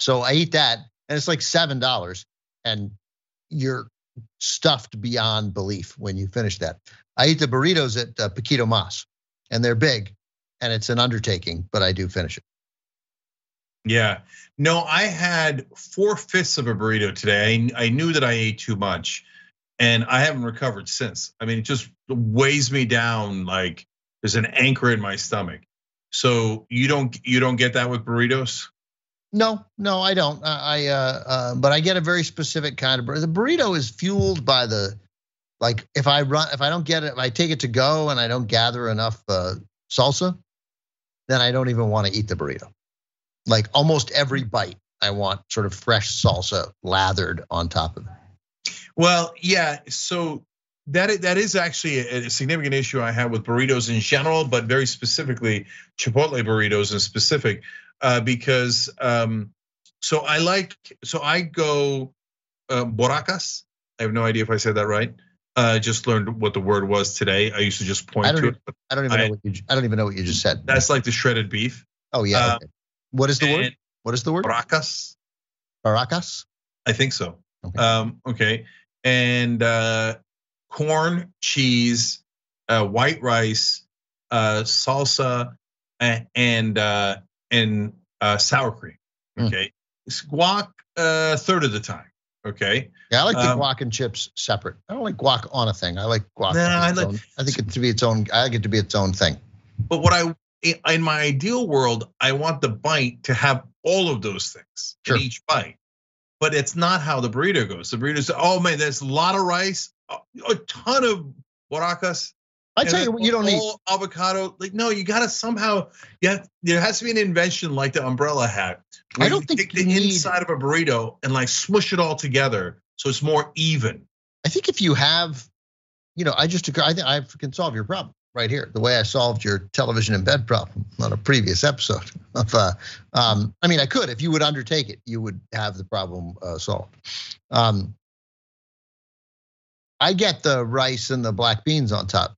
so I eat that, and it's like seven dollars, and you're stuffed beyond belief when you finish that. I eat the burritos at uh, Poquito Más, and they're big, and it's an undertaking, but I do finish it.
Yeah. No, I had four fifths of a burrito today. I, I knew that I ate too much and I haven't recovered since. I mean, it just weighs me down like there's an anchor in my stomach. So you don't you don't get that with burritos?
No, no, I don't. I, uh, uh, but I get a very specific kind of burrito. The burrito is fueled by the, like, if I run, if I don't get it, if I take it to go and I don't gather enough uh, salsa, then I don't even want to eat the burrito. Like almost every bite, I want sort of fresh salsa lathered on top of it.
Well, yeah. So that that is actually a significant issue I have with burritos in general, but very specifically Chipotle burritos in specific uh, because um, so I like so I go uh, borracas. I have no idea if I said that right. I uh, just learned what the word was today. I used to just point to
even,
it.
I don't even I, know what you. I don't even know what you just said.
That's like the shredded beef.
Oh yeah. Uh, okay. What is the word? What is the word?
Baracas.
Baracas.
I think so. Okay. Um, okay. And uh, corn, cheese, uh, white rice, uh, salsa, and uh, and uh, sour cream. Hmm. Okay, mm. guac a uh, third of the time. Okay.
Yeah, I like the um, guac and chips separate. I don't like guac on a thing. I like guac.
Nah, I, like,
own, I think it to be its own. I like it to be its own thing.
But what I in my ideal world, I want the bite to have all of those things sure. in each bite. But it's not how the burrito goes. The burrito says, "Oh man, there's a lot of rice, a ton of baracas,
I tell you, what you don't need
avocado. Like, no, you gotta somehow. Yeah, there has to be an invention like the umbrella hat.
I don't think
take the need... inside of a burrito and like smush it all together so it's more even.
I think if you have, you know, I just I think I can solve your problem right here. The way I solved your television in bed problem on a previous episode (laughs) of. Uh, um, I mean, I could if you would undertake it, you would have the problem uh, solved. Um, I get the rice and the black beans on top.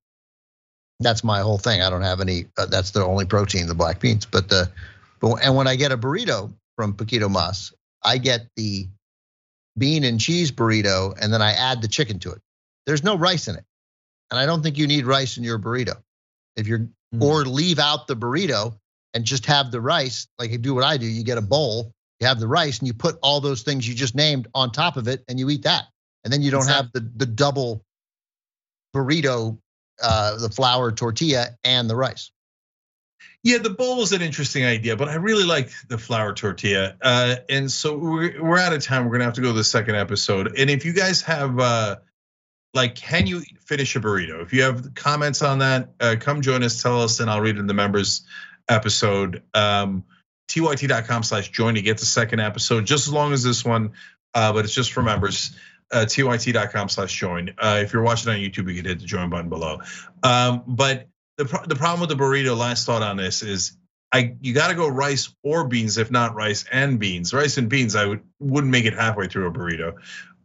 That's my whole thing. I don't have any. Uh, that's the only protein, the black beans. But the, but and when I get a burrito from Poquito Más, I get the bean and cheese burrito, and then I add the chicken to it. There's no rice in it, and I don't think you need rice in your burrito. If you're mm. or leave out the burrito and just have the rice, like you do what I do, you get a bowl, you have the rice, and you put all those things you just named on top of it, and you eat that and then you don't have the the double burrito, uh, the flour tortilla and the rice.
Yeah, the bowl is an interesting idea, but I really like the flour tortilla. Uh, and so we're, we're out of time. We're gonna have to go to the second episode. And if you guys have, uh, like, can you finish a burrito? If you have comments on that, uh, come join us. Tell us, and I'll read in the members episode. Um, tyt.com slash join to get the second episode, just as long as this one, uh, but it's just for members uh, tyt.com slash join. Uh, if you're watching on YouTube, you can hit the join button below. Um, but the, the problem with the burrito, last thought on this is I you got to go rice or beans, if not rice and beans. Rice and beans, I would wouldn't make it halfway through a burrito.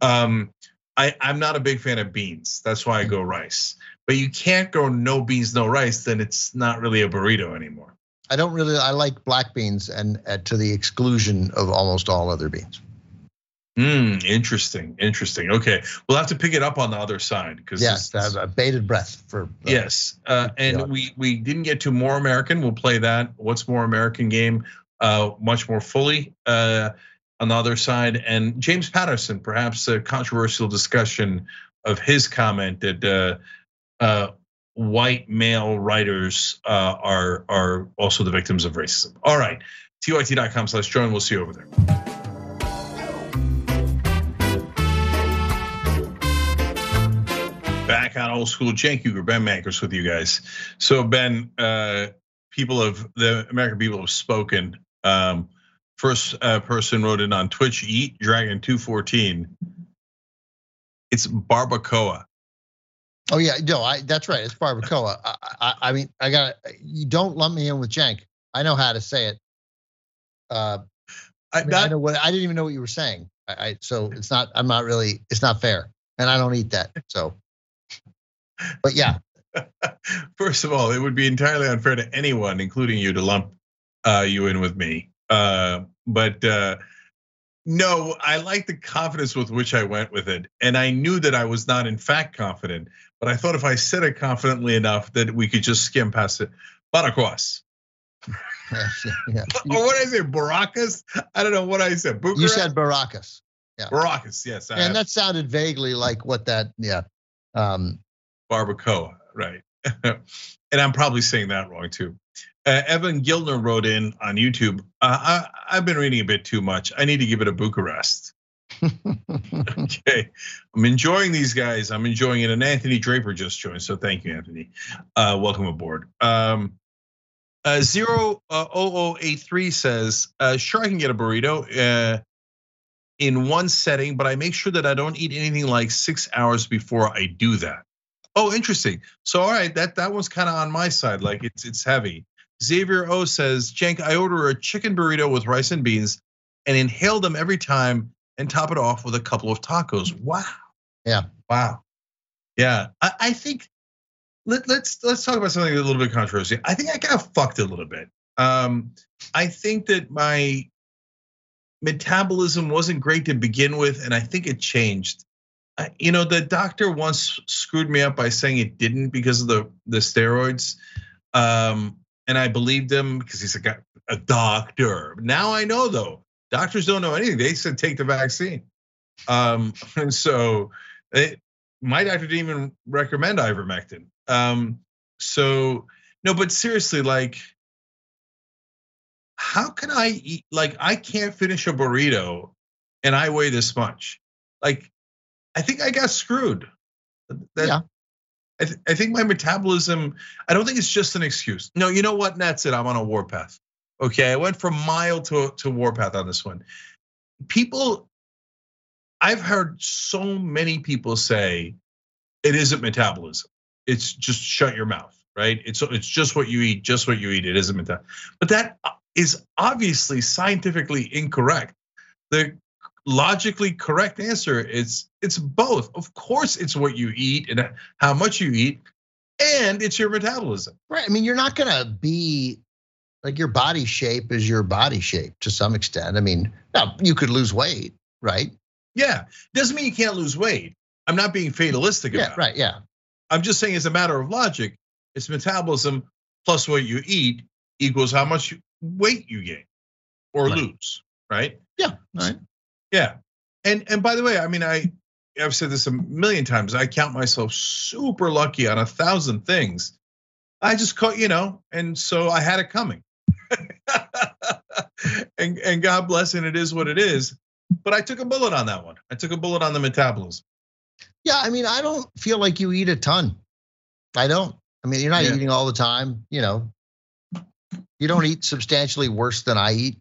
Um, I, I'm not a big fan of beans. That's why I go rice. But you can't go no beans, no rice. Then it's not really a burrito anymore.
I don't really. I like black beans, and uh, to the exclusion of almost all other beans.
Hmm, interesting, interesting. Okay, we'll have to pick it up on the other side because
yes, have a bated breath for
yes. Uh, and we we didn't get to more American. We'll play that. What's more American game? Uh, much more fully uh, on the other side. And James Patterson, perhaps a controversial discussion of his comment that uh, uh, white male writers uh, are are also the victims of racism. All right, tyt.com/join. We'll see you over there. Back on old school Cenk Uygur, Ben Mankiewicz with you guys. So Ben, uh, people of the American people have spoken. Um, first uh, person wrote in on Twitch, Eat Dragon 214. It's barbacoa.
Oh yeah, no, I that's right. It's barbacoa. I, I, I, mean, I got you. Don't lump me in with Cenk. I know how to say it. Uh, I, mean, I know what I didn't even know what you were saying. I, I so it's not. I'm not really. It's not fair, and I don't eat that. So but yeah. (laughs)
First of all, it would be entirely unfair to anyone, including you, to lump uh, you in with me. Uh, but uh, no, I like the confidence with which I went with it, and I knew that I was not, in fact, confident. But I thought if I said it confidently enough, that we could just skim past it. Baracuas. (laughs) yeah. (laughs) or what did I say? Baracas? I don't know what I said.
Bucharest? You said Baracas.
Yeah. Baracas, yes.
and that sounded vaguely like what that, yeah. Um,
barbacoa, right? (laughs) and I'm probably saying that wrong too. Uh, Evan Gildner wrote in on YouTube. Uh, I, have been reading a bit too much. I need to give it a Bucharest. (laughs) (laughs) okay, I'm enjoying these guys. I'm enjoying it. And Anthony Draper just joined, so thank you, Anthony. Uh, welcome aboard. Um, uh, zero uh, 0083 says, uh, sure I can get a burrito uh, in one setting, but I make sure that I don't eat anything like six hours before I do that. Oh, interesting. So all right, that that one's kind of on my side. Like it's it's heavy. Xavier O says, Cenk, I order a chicken burrito with rice and beans and inhale them every time and top it off with a couple of tacos. Wow.
Yeah.
Wow. Yeah. I, I think let, let's let's talk about something a little bit controversial. I think I kind of fucked a little bit. Um, I think that my metabolism wasn't great to begin with, and I think it changed you know, the doctor once screwed me up by saying it didn't because of the the steroids, um, and I believed him because he's a, a doctor. Now I know though, doctors don't know anything. They said take the vaccine, um, (laughs) and so it, my doctor didn't even recommend ivermectin. Um, so no, but seriously, like, how can I eat? Like, I can't finish a burrito, and I weigh this much. Like, I think I got screwed.
That, yeah.
I, th- I think my metabolism. I don't think it's just an excuse. No, you know what? That's it. I'm on a warpath. Okay, I went from mild to to warpath on this one. People, I've heard so many people say it isn't metabolism. It's just shut your mouth, right? It's it's just what you eat, just what you eat. It isn't metabolism. But that uh, is obviously scientifically incorrect. The logically correct answer is it's both. Of course, it's what you eat and how much you eat, and it's your metabolism.
Right. I mean, you're not gonna be like your body shape is your body shape to some extent. I mean, now you could lose weight, right?
Yeah, doesn't mean you can't lose weight. I'm not being fatalistic
yeah,
about it.
right, yeah.
I'm just saying, as a matter of logic, it's metabolism plus what you eat equals how much weight you gain or
Right.
lose, right?
Yeah, right.
Yeah. And and by the way, I mean I I've said this a million times. I count myself super lucky on a thousand things. I just caught, you know, and so I had it coming. (laughs) and and God bless, and it is what it is. But I took a bullet on that one. I took a bullet on the metabolism.
Yeah, I mean, I don't feel like you eat a ton. I don't. I mean, you're not
Yeah.
eating all the time, you know. You don't eat substantially worse than I eat.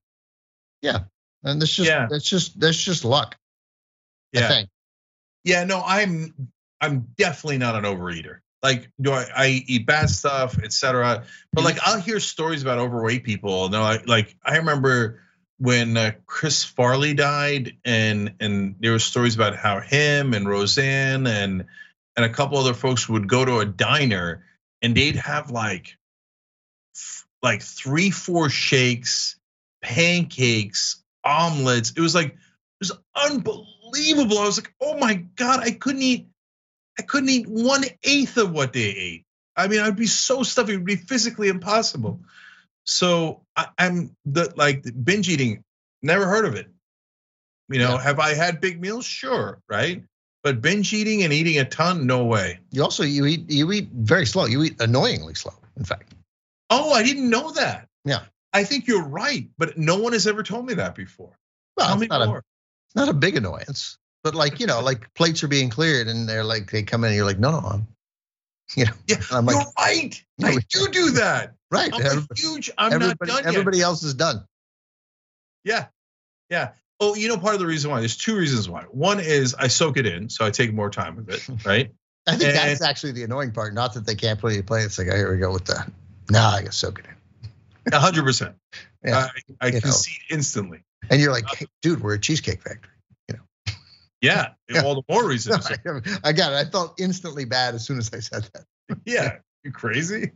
Yeah. And that's just
Yeah.
that's just that's just luck.
Yeah. Yeah, no, I'm I'm definitely not an overeater. Like, do I, I eat bad stuff, etc. But like, I'll hear stories about overweight people. And they're like, like I remember when uh, Chris Farley died, and and there were stories about how him and Roseanne and and a couple other folks would go to a diner and they'd have like like three, four shakes, pancakes, omelets. It was like it was unbelievable. I was like, oh my god, I couldn't eat, I couldn't eat one eighth of what they ate. I mean, I'd be so stuffy, it would be physically impossible. So I, I'm the like binge eating. Never heard of it. You know,
Yeah.
have I had big meals? Sure, right. But binge eating and eating a ton, no way.
You also you eat you eat very slow. You eat annoyingly slow, in fact.
Oh, I didn't know that.
Yeah.
I think you're right, but no one has ever told me that before.
Well,
Tell
it's not a,
more.
not a big annoyance, but like you know, like plates are being cleared, and they're like they come in, and you're like, no, no, I'm, (laughs) you know,
Yeah,
I'm like,
you're right. (laughs)
No,
I do do (laughs) that.
right.
I'm a huge. I'm not
everybody,
done yet.
everybody else is done.
Yeah, yeah. Oh, you know, part of the reason why. There's two reasons why. One is I soak it in, so I take more time with it, right?
I think
And-
that's actually the annoying part. Not that they can't play you play. It's like, oh, here we go with the. Nah, I guess soak it in.
A hundred percent.
Yeah,
I, I
you know.
concede instantly.
And you're like, hey, dude, we're a cheesecake factory. You know.
Yeah, (laughs)
Yeah.
all the more reason. to say- (laughs)
I got it. I felt instantly bad as soon as I said that. (laughs)
yeah, you crazy?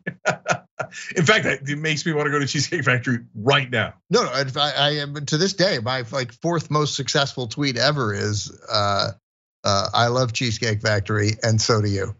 in fact, it makes me want to go to Cheesecake Factory right now.
No, no. I, I am to this day, my like fourth most successful tweet ever is, uh, uh, "I love Cheesecake Factory, and so do you."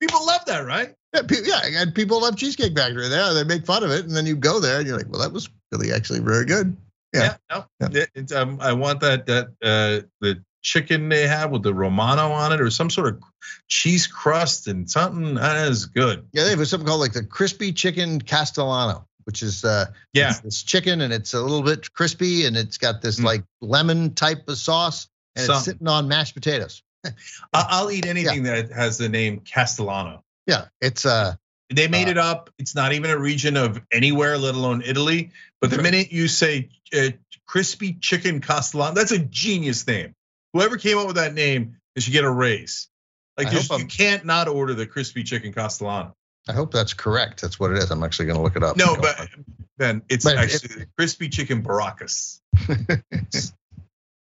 People love that, right?
Yeah, pe- yeah, and people love Cheesecake Factory. There, they make fun of it, and then you go there, and you're like, "Well, that was really actually very good." Yeah.
no,
Yeah.
it- um, I want that that uh, the chicken they have with the romano on it, or some sort of cheese crust and something that is good.
Yeah, they have something called like the crispy chicken castellano, which is uh,
Yeah,
it's this chicken and it's a little bit crispy and it's got this
Mm.
like lemon type of sauce and it's sitting on mashed potatoes.
I- I'll eat anything that has the name Castellano.
Yeah, it's uh,
They made
Uh,
it up. It's not even a region of anywhere, let alone Italy. But the
Right.
minute you say uh, crispy chicken Castellano, that's a genius name. Whoever came up with that name, they should get a raise. Like
I
there's-
hope
you can't not order the crispy chicken Castellano.
I hope that's correct. That's what it is. I'm actually going to look it up.
No, but Ben, it's
But
actually crispy chicken Baracus. (laughs)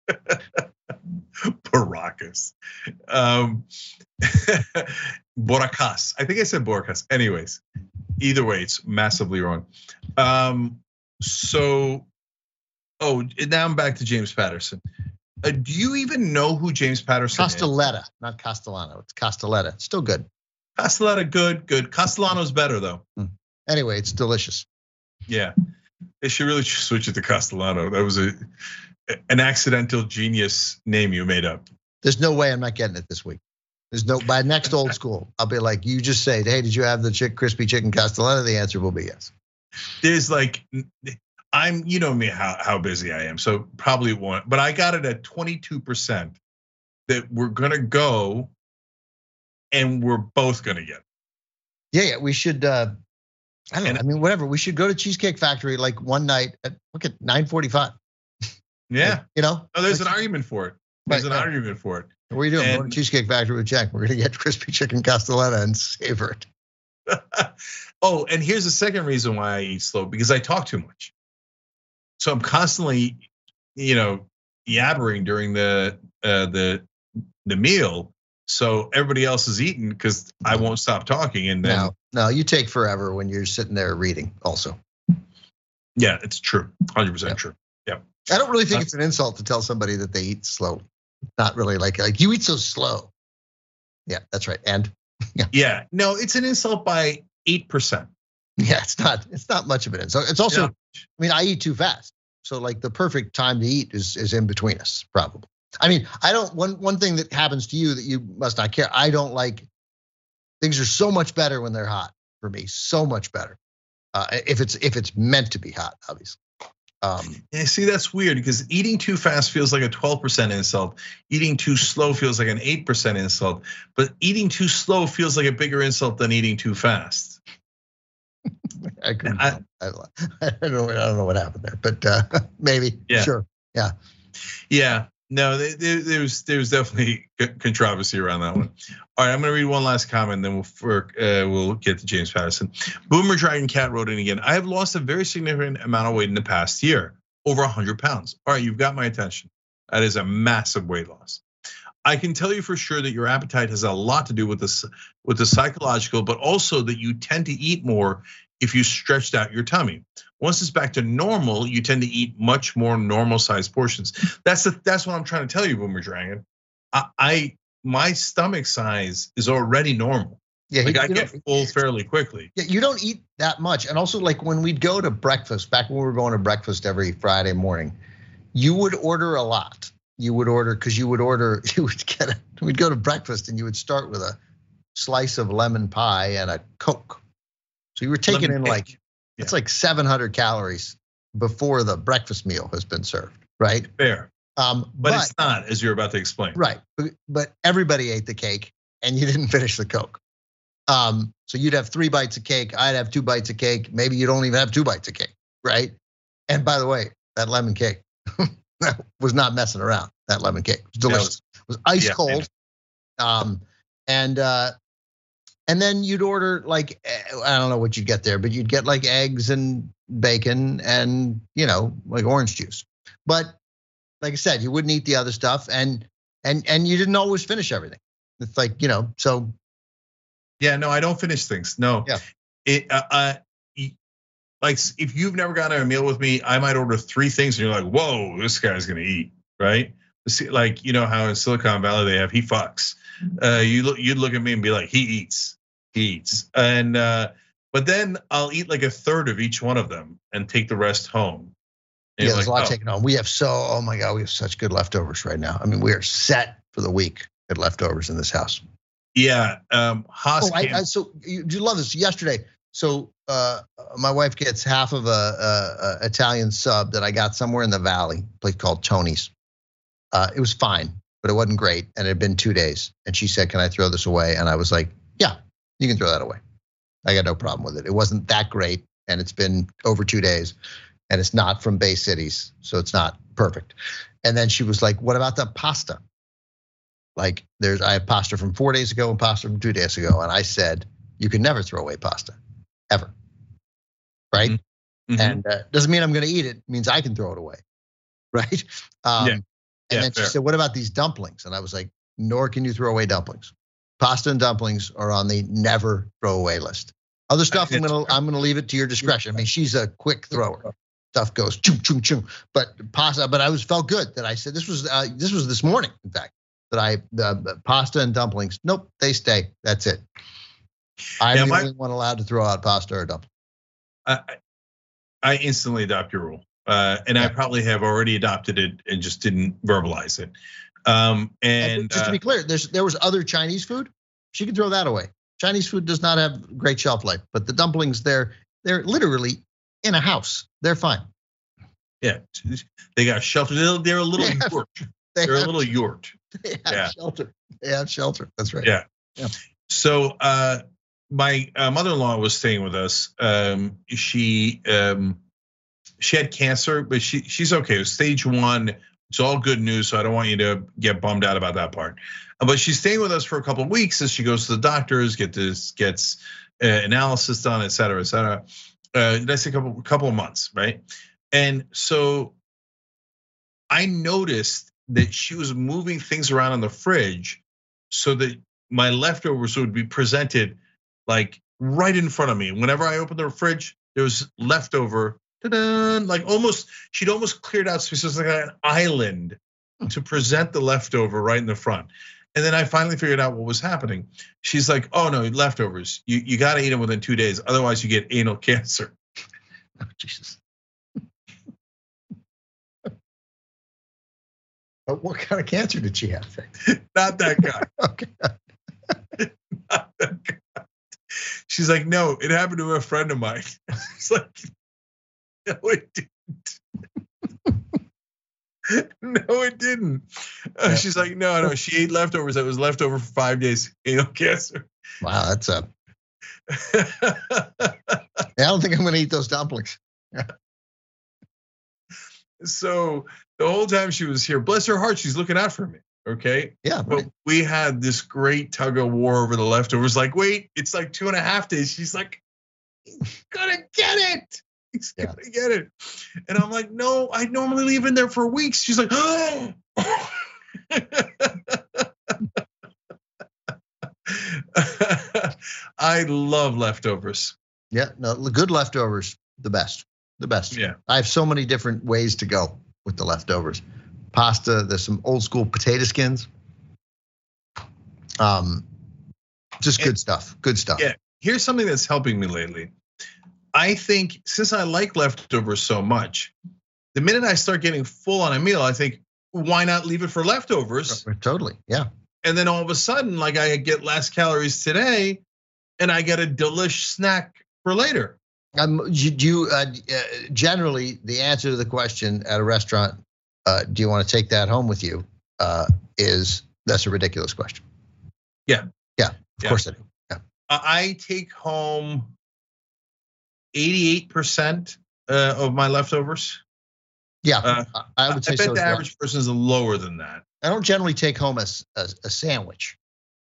(laughs) Baracus. Um, (laughs) Boracas. I think I said Boracas. Anyways, either way, it's massively wrong. Um, so, oh, now I'm back to James Patterson. Uh, do you even know who James Patterson is?
Costoletta, not Castellano. It's Costoletta. Still good.
Castellano, good, good. Castellano's better though.
Anyway, it's delicious.
Yeah, they should really switch it to Castellano. That was a an accidental genius name you made up.
There's no way I'm not getting it this week. There's no by next old school. I'll be like, you just say, hey, did you have the chick crispy chicken Castellano? The answer will be yes.
There's like, I'm you know me how how busy I am, so probably won't. But I got it at 22 percent that we're gonna go and we're both gonna get. It.
Yeah, yeah, we should. uh I don't know. I mean, whatever. We should go to Cheesecake Factory like one night at look at nine forty-five.
Yeah, (laughs)
you know.
Oh, there's like, an argument for it. There's right, an argument for it.
What are you doing? And, going to Cheesecake Factory with Jack. We're gonna get crispy chicken Costoletta and savor
it. (laughs) oh, and here's the second reason why I eat slow because I talk too much. So I'm constantly, you know, yabbering during the uh, the the meal. So everybody else is eating because I won't stop talking. And then
no, no, you take forever when you're sitting there reading. Also,
yeah, it's true, hundred percent true. Yeah,
I don't really think it's an insult to tell somebody that they eat slowly. Not really like like you eat so slow. Yeah, that's right. And (laughs)
yeah, yeah, no, it's an insult by eight percent.
Yeah, it's not. It's not much of an insult. It's also. I mean, I eat too fast. So like the perfect time to eat is is in between us, probably. I mean, I don't one one thing that happens to you that you must not care. I don't like things are so much better when they're hot for me, so much better. Uh, if it's if it's meant to be hot, obviously.
Um, yeah, see, that's weird because eating too fast feels like a 12% insult. Eating too slow feels like an 8% insult. But eating too slow feels like a bigger insult than eating too fast. (laughs)
I couldn't. I, I, (laughs) I, don't know. I don't know what happened there, but uh, (laughs) maybe. Yeah. Sure. Yeah.
Yeah. No, there's there's definitely (laughs) controversy around that one. All right, I'm going to read one last comment, then we'll for, uh, we'll get to James Patterson. Boomer Dragon Cat wrote in again. I have lost a very significant amount of weight in the past year, over 100 pounds. All right, you've got my attention. That is a massive weight loss. I can tell you for sure that your appetite has a lot to do with this, with the psychological, but also that you tend to eat more if you stretched out your tummy. Once it's back to normal, you tend to eat much more normal sized portions. That's the, that's what I'm trying to tell you, Boomer Dragon. I, I my stomach size is already normal. Yeah, like I get full fairly quickly.
Yeah, you don't eat that much, and also like when we'd go to breakfast back when we were going to breakfast every Friday morning, you would order a lot. You would order because you would order. (laughs) You would get. A, we'd go to breakfast and you would start with a slice of lemon pie and a coke. So you were taking lemon in cake. like yeah. it's like 700 calories before the breakfast meal has been served, right?
Fair. Um, but, but, it's not, as you're about to explain.
Right. But everybody ate the cake and you (laughs) didn't finish the Coke. Um, so you'd have three bites of cake. I'd have two bites of cake. Maybe you don't even have two bites of cake, right? And by the way, that lemon cake (laughs) was not messing around. That lemon cake was delicious. it was ice yeah, cold. Um, and uh, and then you'd order like eh, I don't know what you'd get there, but you'd get like eggs and bacon and you know like orange juice. But like I said, you wouldn't eat the other stuff, and and and you didn't always finish everything. It's like you know, so.
Yeah, no, I don't finish things. No.
Yeah.
It, uh, uh like if you've never gone to a meal with me, I might order three things, and you're like, "Whoa, this guy's gonna eat," right? Like you know how in Silicon Valley they have he fucks. Uh, you look, you'd look at me and be like, "He eats, he eats," and uh, but then I'll eat like a third of each one of them and take the rest home.
And yeah, there's like, a lot oh. taken on. We have so, oh my God, we have such good leftovers right now. I mean, we are set for the week at leftovers in this house.
Yeah. Um, Haas
oh, I, I, so you, you love this. Yesterday, so uh, my wife gets half of a, a, a, Italian sub that I got somewhere in the valley, place called Tony's. Uh, it was fine, but it wasn't great, and it had been two days. And she said, "Can I throw this away?" And I was like, "Yeah, you can throw that away. I got no problem with it. It wasn't that great, and it's been over two days and it's not from Bay Cities, so it's not perfect. And then she was like, "What about the pasta?" Like, there's I have pasta from four days ago and pasta from two days ago, and I said, "You can never throw away pasta, ever." Right? Mm-hmm. mm-hmm. And uh, doesn't mean I'm going to eat it. it. Means I can throw it away, (laughs) right? Um, yeah. And yeah, then fair. she said, "What about these dumplings?" And I was like, "Nor can you throw away dumplings. Pasta and dumplings are on the never throw away list." Other stuff, I'm gonna I'm gonna leave it to your discretion. I mean, she's a quick thrower stuff goes chung chung chung. But pasta, but I was felt good that I said this was uh, this was this morning, in fact, that I the pasta and dumplings. Nope, they stay. That's it. I'm yeah, the only one allowed to throw out pasta or dumplings.
I, I instantly adopt your rule, uh, and yeah. I probably have already adopted it and just didn't verbalize it. Um, and,
and just to be uh, clear, there's there was other Chinese food. She can throw that away. Chinese food does not have great shelf life, but the dumplings they're they're literally in a house. They're fine.
Yeah, they got shelter. They're, they're a little they have, yurt. They are a little yurt. (laughs)
They have yeah. shelter. They have shelter. That's right.
Yeah. yeah. So uh, my uh, mother-in-law was staying with us. Um, she um, she had cancer, but she she's okay. Stage one. It's all good news, so I don't want you to get bummed out about that part. But she's staying with us for a couple of weeks as she goes to the doctors, get this gets uh, analysis done, et cetera, et cetera. Uh, that's a couple couple of months, right? And so I noticed that she was moving things around in the fridge so that my leftovers would be presented like right in front of me. Whenever I opened the fridge, there was leftover, like almost, she'd almost cleared out space, like an island hmm. to present the leftover right in the front. And then I finally figured out what was happening. She's like, "Oh no, leftovers. You you got to eat them within two days, otherwise you get anal cancer." (laughs)
Oh Jesus. But what kind of cancer did she have? (laughs)
Not that guy. (laughs)
okay.
Not that guy. She's like, no, it happened to a friend of mine. It's like, (laughs) no, it didn't. (laughs) no, it didn't. Uh, yeah. She's like, no, no, she ate leftovers that was left over for five days. (laughs) Anal cancer.
Wow, that's a. I don't think I'm going to eat those dumplings.
so the whole time she was here, bless her heart, she's looking out for me. Okay.
Yeah.
Right. But we had this great tug of war over the leftovers. Like, wait, it's like two and a half days. She's like, gonna get it. He's yeah. gonna get it. And I'm like, no, I normally leave in there for weeks. She's like, oh. (laughs) I love leftovers.
Yeah, no, good leftovers, the best, the best.
Yeah,
I have so many different ways to go with the leftovers. Pasta, there's some old school potato skins. Um, just good and, stuff. Good stuff.
Yeah. Here's something that's helping me lately. I think since I like leftovers so much, the minute I start getting full on a meal, I think, why not leave it for leftovers?
Totally. Yeah.
And then all of a sudden, like I get less calories today, and I get a delish snack for later.
Um, you, you uh, uh, generally the answer to the question at a restaurant, uh, do you want to take that home with you? Uh, is that's a ridiculous question.
Yeah,
yeah, of yeah. course I do. Yeah,
I take home eighty-eight percent uh, of my leftovers.
Yeah, uh, I would say. I
bet
so
the average person is lower than that.
I don't generally take home a, a, a sandwich.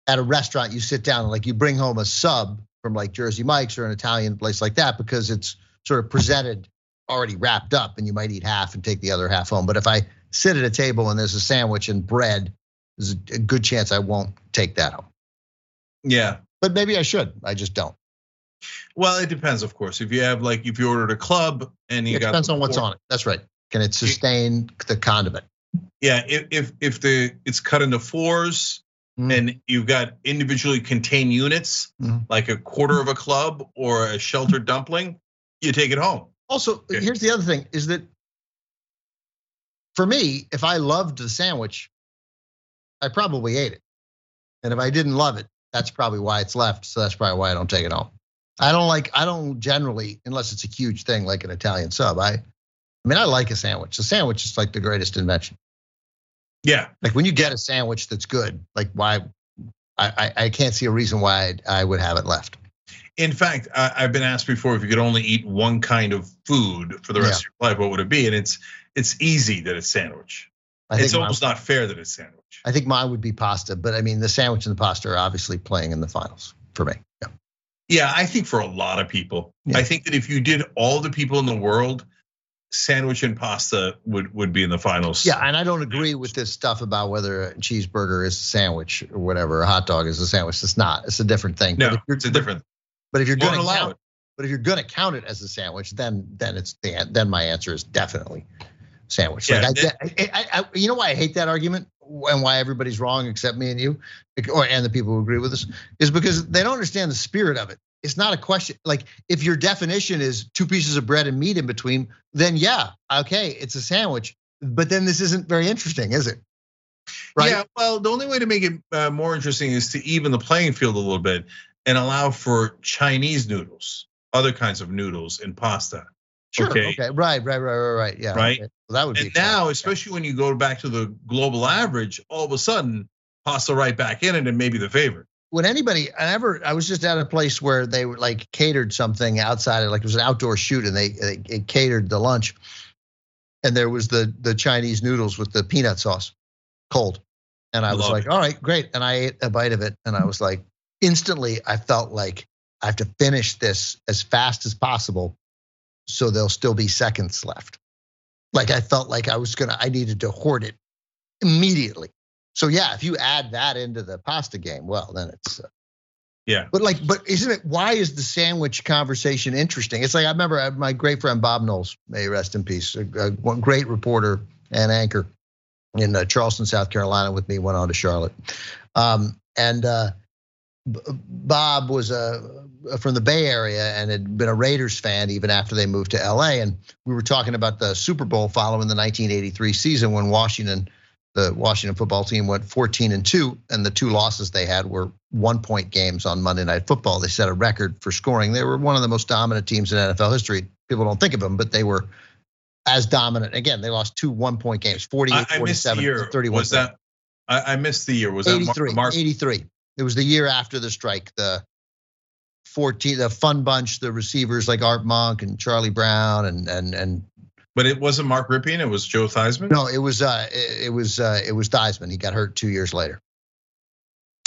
At a restaurant, you sit down and like you bring home a sub from like Jersey Mike's or an Italian place like that because it's sort of presented already wrapped up and you might eat half and take the other half home. But if I sit at a table and there's a sandwich and bread, there's a good chance I won't take that home.
Yeah.
But maybe I should. I just don't.
Well, it depends, of course. If you have like if you ordered a club and you got
it
got
depends on what's on it. That's right. Can it sustain the condiment?
Yeah, if if if the it's cut into fours mm. and you've got individually contained units, mm. like a quarter of a club or a sheltered dumpling, you take it home.
Also, yeah. here's the other thing: is that for me, if I loved the sandwich, I probably ate it, and if I didn't love it, that's probably why it's left. So that's probably why I don't take it home. I don't like. I don't generally, unless it's a huge thing like an Italian sub. I, I mean, I like a sandwich. A sandwich is like the greatest invention.
Yeah.
Like when you get a sandwich that's good, like why I, I, I can't see a reason why I would have it left.
In fact, I've been asked before if you could only eat one kind of food for the rest yeah. of your life, what would it be? And it's it's easy that it's sandwich. it's almost not fair that it's sandwich.
I think mine would be pasta, but I mean the sandwich and the pasta are obviously playing in the finals for me. Yeah.
I think for a lot of people, yeah. I think that if you did all the people in the world sandwich and pasta would would be in the finals.
Yeah, and I don't agree with this stuff about whether a cheeseburger is a sandwich or whatever, a hot dog is a sandwich. It's not. It's a different thing.
No, it's a different.
But if you're going to count, it. but if you're going to count it as a sandwich, then then it's the then my answer is definitely sandwich. Yeah, like I, I, I, you know why I hate that argument and why everybody's wrong except me and you, or and the people who agree with us, is because they don't understand the spirit of it it's not a question. Like if your definition is two pieces of bread and meat in between, then yeah, okay, it's a sandwich. But then this isn't very interesting, is it?
Right. Yeah. Well, the only way to make it uh, more interesting is to even the playing field a little bit and allow for Chinese noodles, other kinds of noodles and pasta.
Sure. Okay. okay. Right. Right. Right. Right. Right. Yeah.
Right.
Okay. Well, that would
and be. now, especially yeah. when you go back to the global average, all of a sudden, pasta right back in and it and maybe the favorite.
when anybody, I never, I was just at a place where they were like catered something outside, like it was an outdoor shoot, and they, they catered the lunch, and there was the the Chinese noodles with the peanut sauce, cold, and I was like, it. all right, great, and I ate a bite of it, and I was like, instantly, I felt like I have to finish this as fast as possible, so there'll still be seconds left. Like I felt like I was gonna, I needed to hoard it immediately. So yeah, if you add that into the pasta game, well, then it's uh,
yeah.
But like, but isn't it? Why is the sandwich conversation interesting? It's like I remember uh, my great friend Bob Knowles, may rest in peace, a, a great reporter and anchor in uh, Charleston, South Carolina, with me. Went on to Charlotte, um, and uh, Bob was a from the Bay Area and had been a Raiders fan even after they moved to LA. And we were talking about the Super Bowl following the 1983 season when Washington the Washington football team went 14 and 2, and the two losses they had were one point games on Monday Night Football. They set a record for scoring. They were one of the most dominant teams in NFL history. People don't think of them, but they were as dominant. Again, they lost two one point games 48 I, I 47 year. 31.
Was that, I, I, missed the year. Was
83,
that Mark?
83. It was the year after the strike. The 14, the fun bunch, the receivers like Art Monk and Charlie Brown and and and
but it wasn't Mark Rypien. It was Joe Theismann.
No, it was uh, it, it was uh, it was Theismann. He got hurt two years later.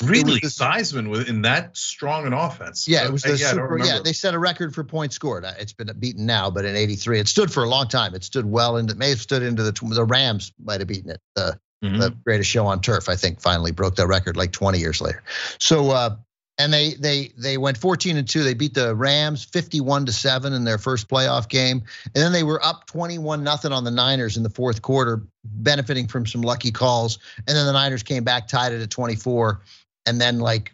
Really, the, Theismann was in that strong an offense.
Yeah, it was the yeah, super, yeah. They set a record for points scored. It's been beaten now, but in '83, it stood for a long time. It stood well into may have stood into the the Rams might have beaten it. The, mm-hmm. the greatest show on turf, I think, finally broke that record like 20 years later. So uh, and they they they went 14 and 2 they beat the rams 51 to 7 in their first playoff game. And then they were up 21 nothing on the niners in the fourth quarter benefiting from some lucky calls. And then the niners came back tied it at 24 and then like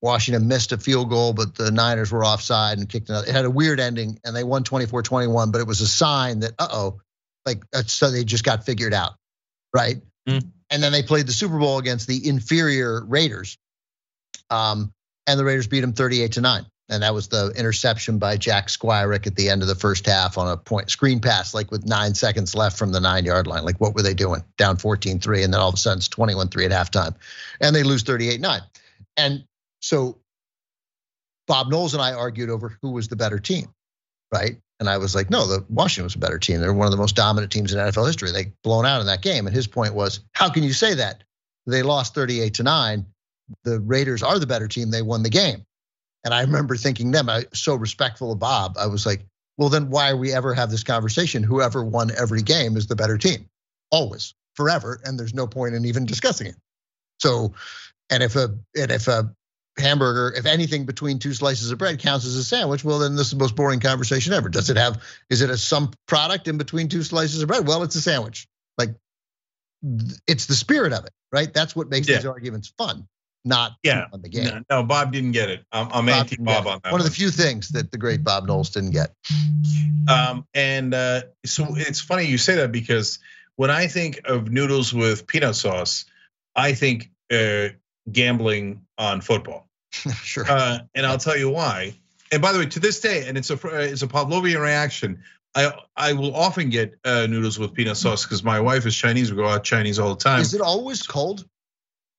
washington missed a field goal but the niners were offside and kicked another. It had a weird ending and they won 24-21 but it was a sign that uh-oh like so they just got figured out right mm. and then they played the super bowl against the inferior raiders um, and the Raiders beat them 38 to 9. And that was the interception by Jack Squirek at the end of the first half on a point screen pass, like with nine seconds left from the nine yard line. Like, what were they doing? Down 14 3, and then all of a sudden it's 21 3 at halftime. And they lose 38 9. And so Bob Knowles and I argued over who was the better team, right? And I was like, no, the Washington was a better team. They're one of the most dominant teams in NFL history. They blown out in that game. And his point was, how can you say that? They lost 38 to 9 the Raiders are the better team. They won the game. And I remember thinking them, I so respectful of Bob. I was like, well, then why are we ever have this conversation? Whoever won every game is the better team, always, forever, and there's no point in even discussing it. So, and if a and if a hamburger, if anything between two slices of bread counts as a sandwich, well, then this is the most boring conversation ever. Does it have? Is it a some product in between two slices of bread? Well, it's a sandwich. Like, it's the spirit of it, right? That's what makes yeah. these arguments fun not
yeah. on the game. No, no, Bob didn't get it. I'm, I'm anti Bob on that.
One, one, of the few things that the great Bob Knowles didn't get.
Um, and uh, so it's funny you say that because when I think of noodles with peanut sauce, I think uh, gambling on football. (laughs)
sure.
Uh, and I'll tell you why. And by the way, to this day, and it's a it's a Pavlovian reaction. I I will often get uh, noodles with peanut sauce because my wife is Chinese. We go out Chinese all the time.
Is it always cold?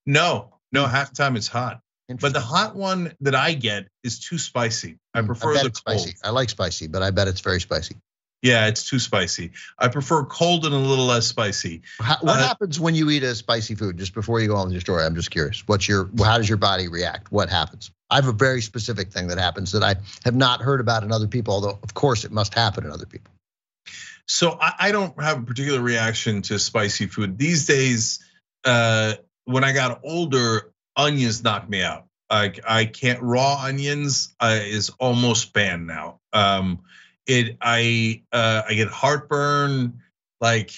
No, no, half the time it's hot. But the hot one that I get is too spicy. I hmm, prefer I the cold.
Spicy. I like spicy, but I bet it's very spicy.
Yeah, it's too spicy. I prefer cold and a little less spicy.
How, what uh, happens when you eat a spicy food? Just before you go on with your story, I'm just curious. What's your how does your body react? What happens? I have a very specific thing that happens that I have not heard about in other people, although of course it must happen in other people.
So I, I don't have a particular reaction to spicy food these days. Uh, when I got older, onions knocked me out. I I can't raw onions uh, is almost banned now. Um, it I uh, I get heartburn. Like,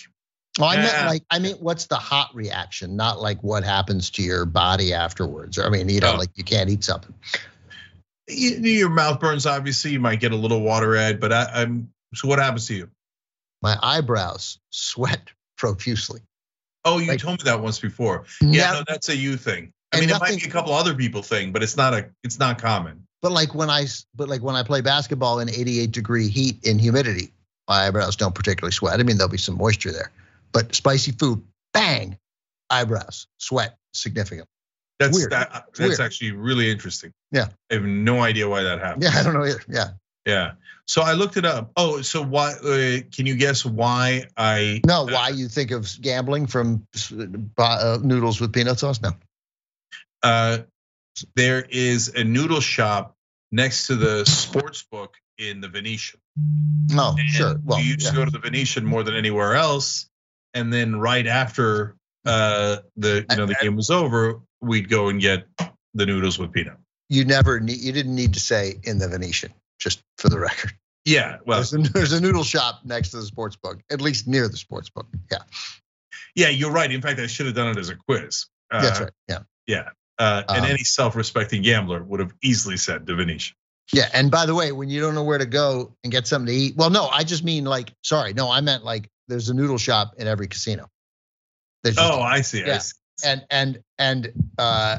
well, I meant like I mean, what's the hot reaction? Not like what happens to your body afterwards. I mean, you know, oh. like you can't eat something.
your mouth burns. Obviously, you might get a little water red. But I, I'm so. What happens to you?
My eyebrows sweat (laughs) profusely.
Oh, you like, told me that once before. Yeah, no, that's a you thing. I mean, nothing, it might be a couple other people thing, but it's not a it's not common.
But like when I but like when I play basketball in 88 degree heat and humidity, my eyebrows don't particularly sweat. I mean, there'll be some moisture there, but spicy food, bang, eyebrows sweat significantly.
That's
Weird.
that. That's
weird.
actually really interesting.
Yeah.
I have no idea why that happened.
Yeah, I don't know either. Yeah.
Yeah. So I looked it up. Oh, so why? Uh, can you guess why I?
No, why you think of gambling from uh, noodles with peanut sauce? No.
Uh, there is a noodle shop next to the sports book in the Venetian.
No,
And
sure. Well,
we used
yeah.
to go to the Venetian more than anywhere else, and then right after uh, the you know the game was over, we'd go and get the noodles with peanut.
you never need, you didn't need to say in the Venetian, just for the record.
Yeah, well,
There's a, there's a noodle shop next to the sports book, at least near the sports book. Yeah,
yeah, you're right. In fact, I should have done it as a quiz. Uh,
that's right. Yeah.
Yeah, uh, and
Um,
any self-respecting gambler would have easily said the Venetian.
Yeah, and by the way, when you don't know where to go and get something to eat, well, no, I just mean like, sorry, no, I meant like there's a noodle shop in every casino. Just-
Oh, I see. I see.
and and and uh,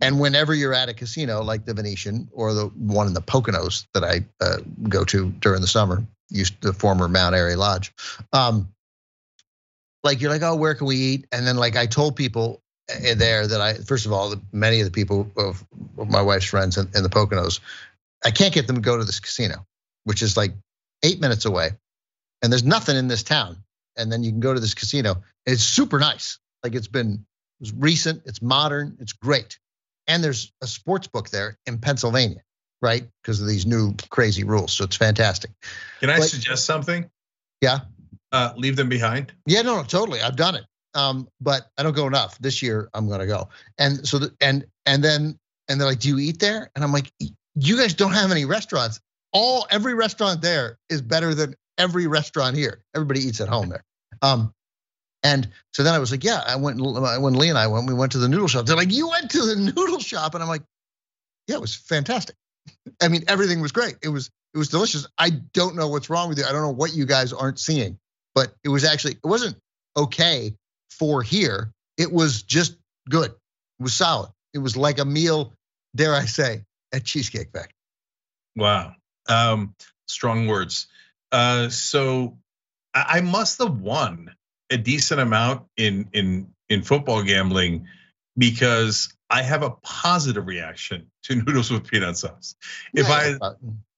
and whenever you're at a casino like the Venetian or the one in the Poconos that I uh, go to during the summer, used the former Mount Airy Lodge, um, like you're like, oh, where can we eat? And then like I told people there that I first of all, many of the people of, my wife's friends in, in the Poconos, I can't get them to go to this casino, which is like eight minutes away, and there's nothing in this town. And then you can go to this casino. It's super nice. Like it's been it's recent, it's modern, it's great. And there's a sports book there in Pennsylvania, right? Because of these new crazy rules. So it's fantastic.
Can I
Like-
suggest something?
Yeah.
Uh, leave them behind.
Yeah, no, no, totally. I've done it. Um, but I don't go enough. This year I'm gonna go. And so the, and and then and they're like, Do you eat there? And I'm like, you guys don't have any restaurants. All every restaurant there is better than every restaurant here. Everybody eats at home there. Um, and so then I was like, yeah, I went when Lee and I went, we went to the noodle shop. They're like, you went to the (laughs) noodle shop, and I'm like, yeah, it was fantastic. (laughs) I mean, everything was great. It was it was delicious. I don't know what's wrong with you. I don't know what you guys aren't seeing, but it was actually it wasn't okay for here. It was just good. It was solid. It was like a meal, dare I say, at Cheesecake Factory.
Wow. Um, strong words. Uh, so I, I must have won a decent amount in in in football gambling because I have a positive reaction to (laughs) noodles with peanut sauce. If I
uh,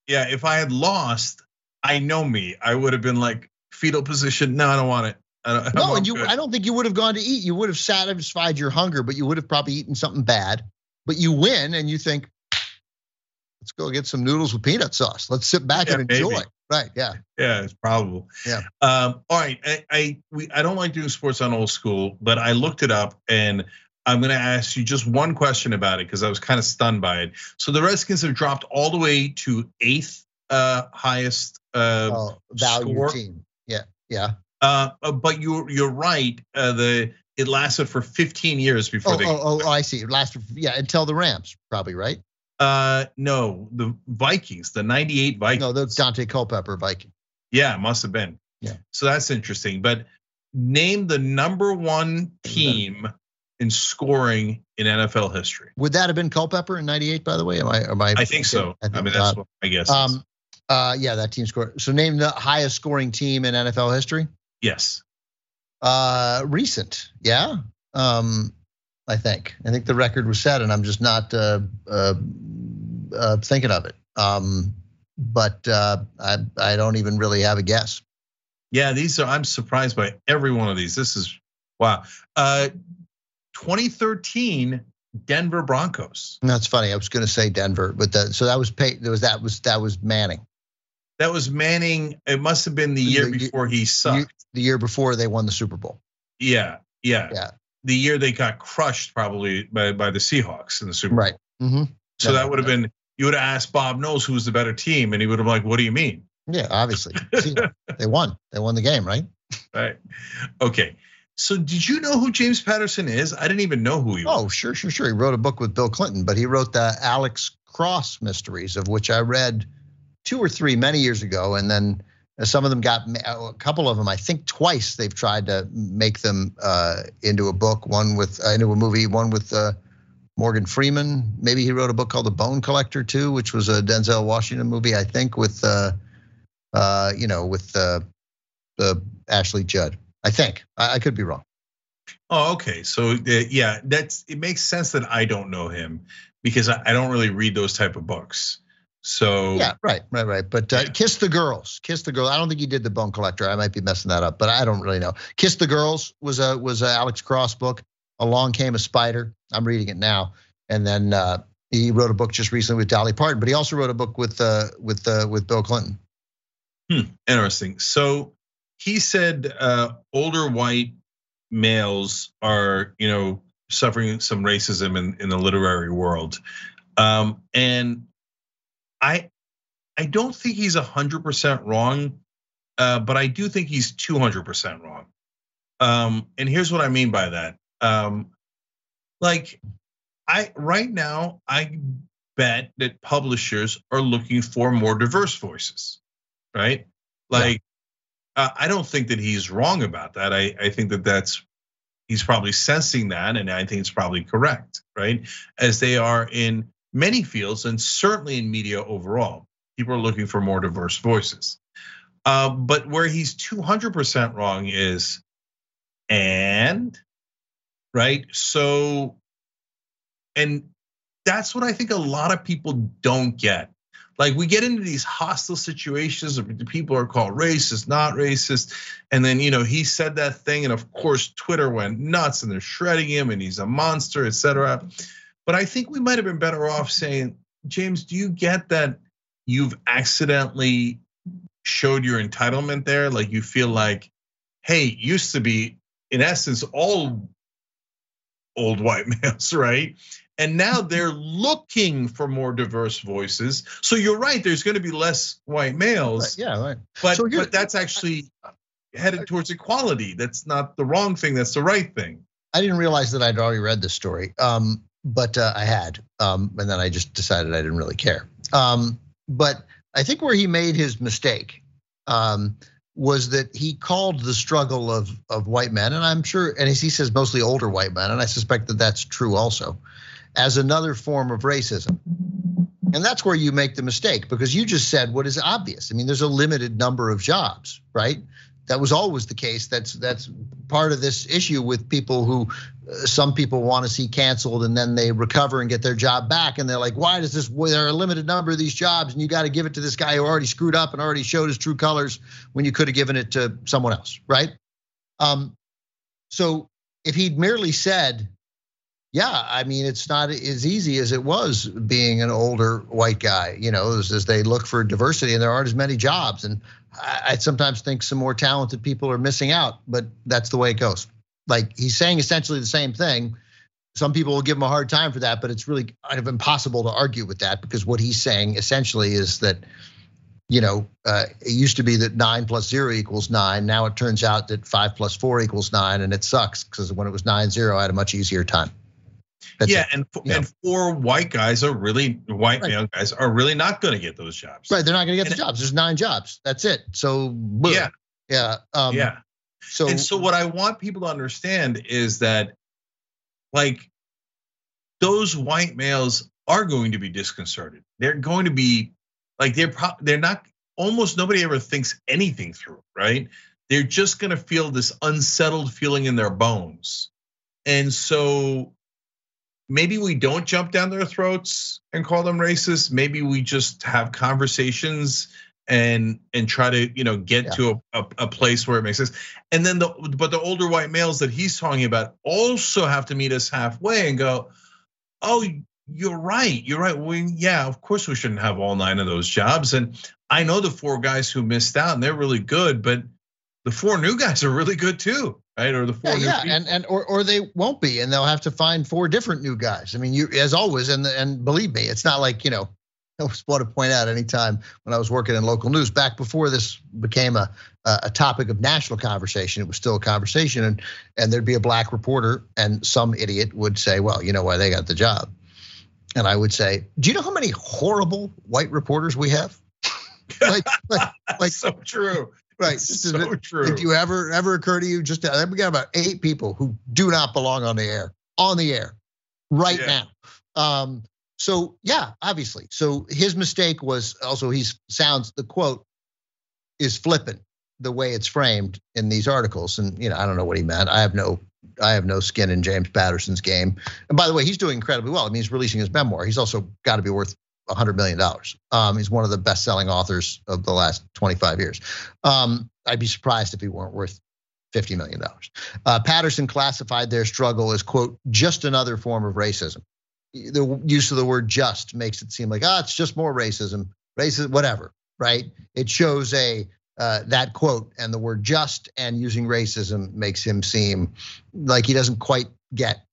yeah, if I had lost, I know me. I would have been like fetal position. No, I don't want it. I don't,
no, and you,
good."
I don't think you would have gone to eat. You would have satisfied your hunger, but you would have probably eaten something bad. But you win, and you think, let's go get some noodles with peanut sauce. Let's sit back
Yeah,
and enjoy.
maybe.
Right? Yeah.
Yeah, it's probable.
Yeah.
Um, all right. I I, we, I don't like doing sports on old school, but I looked it up and I'm going to ask you just one question about it because I was kind of stunned by it. So the Redskins have dropped all the way to eighth uh, highest. Uh,
Oh, value
score.
team. Yeah. Yeah.
Uh, but you're you're right. Uh, the it lasted for 15 years before
Oh,
they.
oh, oh, oh, I see. It lasted. Yeah, until the Rams, probably right.
Uh, no, the Vikings, the 98 Vikings.
No, the Daunte Culpepper Viking.
Yeah, it must have been.
Yeah.
So that's interesting. But name the number one team in scoring in NFL history.
Would that have been Culpepper in '98? By the way, am I? Am I?
I think so. I, mean, that's
uh,
what I guess.
um, uh, yeah, that team scored. So name the highest scoring team in NFL history.
Yes.
Uh, recent, yeah. Um, I think. I think the record was set, and I'm just not uh, uh, uh, thinking of it. Um, but uh, I I don't even really have a guess.
Yeah, these are. I'm surprised by every one of these. This is wow. Uh, 2013 Denver Broncos.
That's funny. I was going to say Denver, but the, so that was pay, there was that was that was Manning.
That was Manning. It must have been the year before he sucked.
The year before they won the Super Bowl.
yeah, yeah,
Yeah.
The year they got crushed probably by, by the Seahawks in the Super Bowl.
Right. Mm-hmm.
So that would have been. You would have asked Bob Knowles who was the better team, and he would have been like, "What do you mean?"
Yeah, obviously. (laughs) They won. They won the game, right?
Right. Okay. So did you know who James Patterson is? I didn't even know who he was.
Oh, sure, sure, sure. He wrote a book with Bill Clinton, but he wrote the Alex Cross mysteries, of which I read two or three many years ago, and then some of them got a couple of them. I think twice they've tried to make them uh, into a book. One with uh, into a movie. One with uh, Morgan Freeman. Maybe he wrote a book called The Bone Collector too, which was a Denzel Washington movie. I think with uh, uh, you know with uh, uh, Ashley Judd. I think I, I could be wrong.
Oh, okay. So uh, yeah, that's it makes sense that I don't know him because I, I don't really read those type of books. So
yeah, right, right, right. But uh, yeah. Kiss the Girls, Kiss the Girl. I don't think he did the Bone Collector. I might be messing that up, but I don't really know. Kiss the Girls was a was a Alex Cross book. Along Came a Spider. I'm reading it now, and then uh, he wrote a book just recently with Dolly Parton, but he also wrote a book with uh, with uh, with Bill Clinton.
Hmm, interesting. So he said uh, older white males are, you know, suffering some racism in, in the literary world. Um, and I I don't think he's 100% wrong, uh, but I do think he's 200% wrong. Um, and here's what I mean by that. Um, like I right now I bet that publishers are looking for more diverse voices, right? Like uh, I don't think that he's wrong about that. I, I think that that's he's probably sensing that, and I think it's probably correct, right? As they are in many fields, and certainly in media overall, people are looking for more diverse voices. Uh, but where he's 200% wrong is, and right, so, and that's what I think a lot of people don't get like we get into these hostile situations people are called racist, not racist, and then you know he said that thing, and of course Twitter went nuts and they're shredding him and he's a monster, etc. But I think we might have been better off saying, James, do you get that you've accidentally showed your entitlement there? Like you feel like, hey, used to be in essence all old white (laughs) males, right? And now they're looking for more diverse voices. So you're right, there's going to be less white males.
Right, yeah, right.
But, so but that's actually headed towards equality. That's not the wrong thing, that's the right thing.
I didn't realize that I'd already read this story, um, but uh, I had. Um, and then I just decided I didn't really care. Um, but I think where he made his mistake um, was that he called the struggle of of white men, and I'm sure, and he says, mostly older white men, and I suspect that that's true also as another form of racism. And that's where you make the mistake because you just said what is obvious. I mean, there's a limited number of jobs, right? That was always the case. That's that's part of this issue with people who uh, some people want to see canceled and then they recover and get their job back and they're like, why does this? There are a limited number of these jobs and you got to give it to this guy who already screwed up and already showed his true colors when you could have given it to someone else, right? Um, so if he'd merely said, yeah, I mean, it's not as easy as it was being an older white guy, you know, as, as they look for diversity and there aren't as many jobs. And I, sometimes think some more talented people are missing out, but that's the way it goes. Like he's saying essentially the same thing. Some people will give him a hard time for that, but it's really kind of impossible to argue with that because what he's saying essentially is that, you know, uh, it used to be that nine plus zero equals nine. Now it turns out that five plus four equals nine, and it sucks because when it was nine zero, I had a much easier time.
That's yeah, and yeah. and four white guys are really white right. male guys are really not going to get those jobs.
Right, they're not going to get and the jobs. There's nine jobs. That's it. So boom.
yeah,
yeah,
um, yeah. So and so what I want people to understand is that, like, those white males are going to be disconcerted. They're going to be like they're pro- they're not. Almost nobody ever thinks anything through, right? They're just going to feel this unsettled feeling in their bones. And so maybe we don't jump down their throats and call them racist. Maybe we just have conversations and and try to you know get yeah. to a, a, a, place where it makes sense. And then the but the older white males that he's talking about also have to meet us halfway and go, oh, you're right, you're right. We yeah, of course we shouldn't have all nine of those jobs. And I know the four guys who missed out and they're really good, but the four new guys are really good too right? Or the four
yeah, yeah. and and or or they won't be, and they'll have to find four different new guys. I mean, you as always, and and believe me, it's not like you know. (laughs) I just want to point out anytime when I was working in local news back before this became a a topic of national conversation, it was still a conversation, and and there'd be a black reporter, and some idiot would say, "Well, you know why they got the job," and I would say, "Do you know how many horrible white reporters we have?" (laughs)
like, like, like so true.
Right.
so true.
If you ever ever occur to you, just uh, we got about eight people who do not belong on the air, on the air, right yeah. now. Um, so yeah, obviously. So his mistake was also he sounds the quote is flippant the way it's framed in these articles, and you know I don't know what he meant. I have no I have no skin in James Patterson's game. And by the way, he's doing incredibly well. I mean, he's releasing his memoir. He's also got to be worth hundred million dollars. Um, he's one of the best-selling authors of the last 25 years. Um, I'd be surprised if he weren't worth $50 million. Uh, Patterson classified their struggle as, quote, just another form of racism. The use of the word just makes it seem like, ah, it's just more racism, racism, whatever, right? It shows a uh, that quote and the word just and using racism makes him seem like he doesn't quite get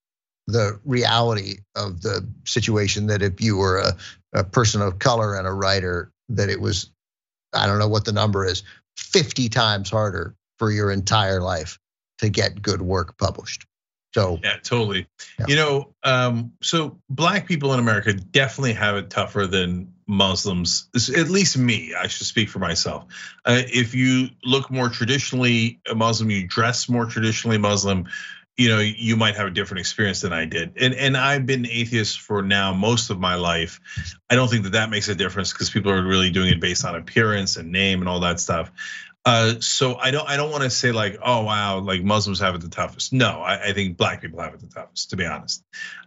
the reality of the situation that if you were a, a person of color and a writer, that it was, I don't know what the number is, 50 times harder for your entire life to get good work published. So
yeah, totally. Yeah. You know, um, so black people in America definitely have it tougher than Muslims. At least me, I should speak for myself. Uh, if you look more traditionally Muslim, you dress more traditionally Muslim. You know, you might have a different experience than I did. And and I've been atheist for now most of my life. I don't think that that makes a difference because people are really doing it based on appearance and name and all that stuff. Uh, so I don't I don't want to say like oh wow like Muslims have it the toughest. No, I, I think black people have it the toughest to be honest.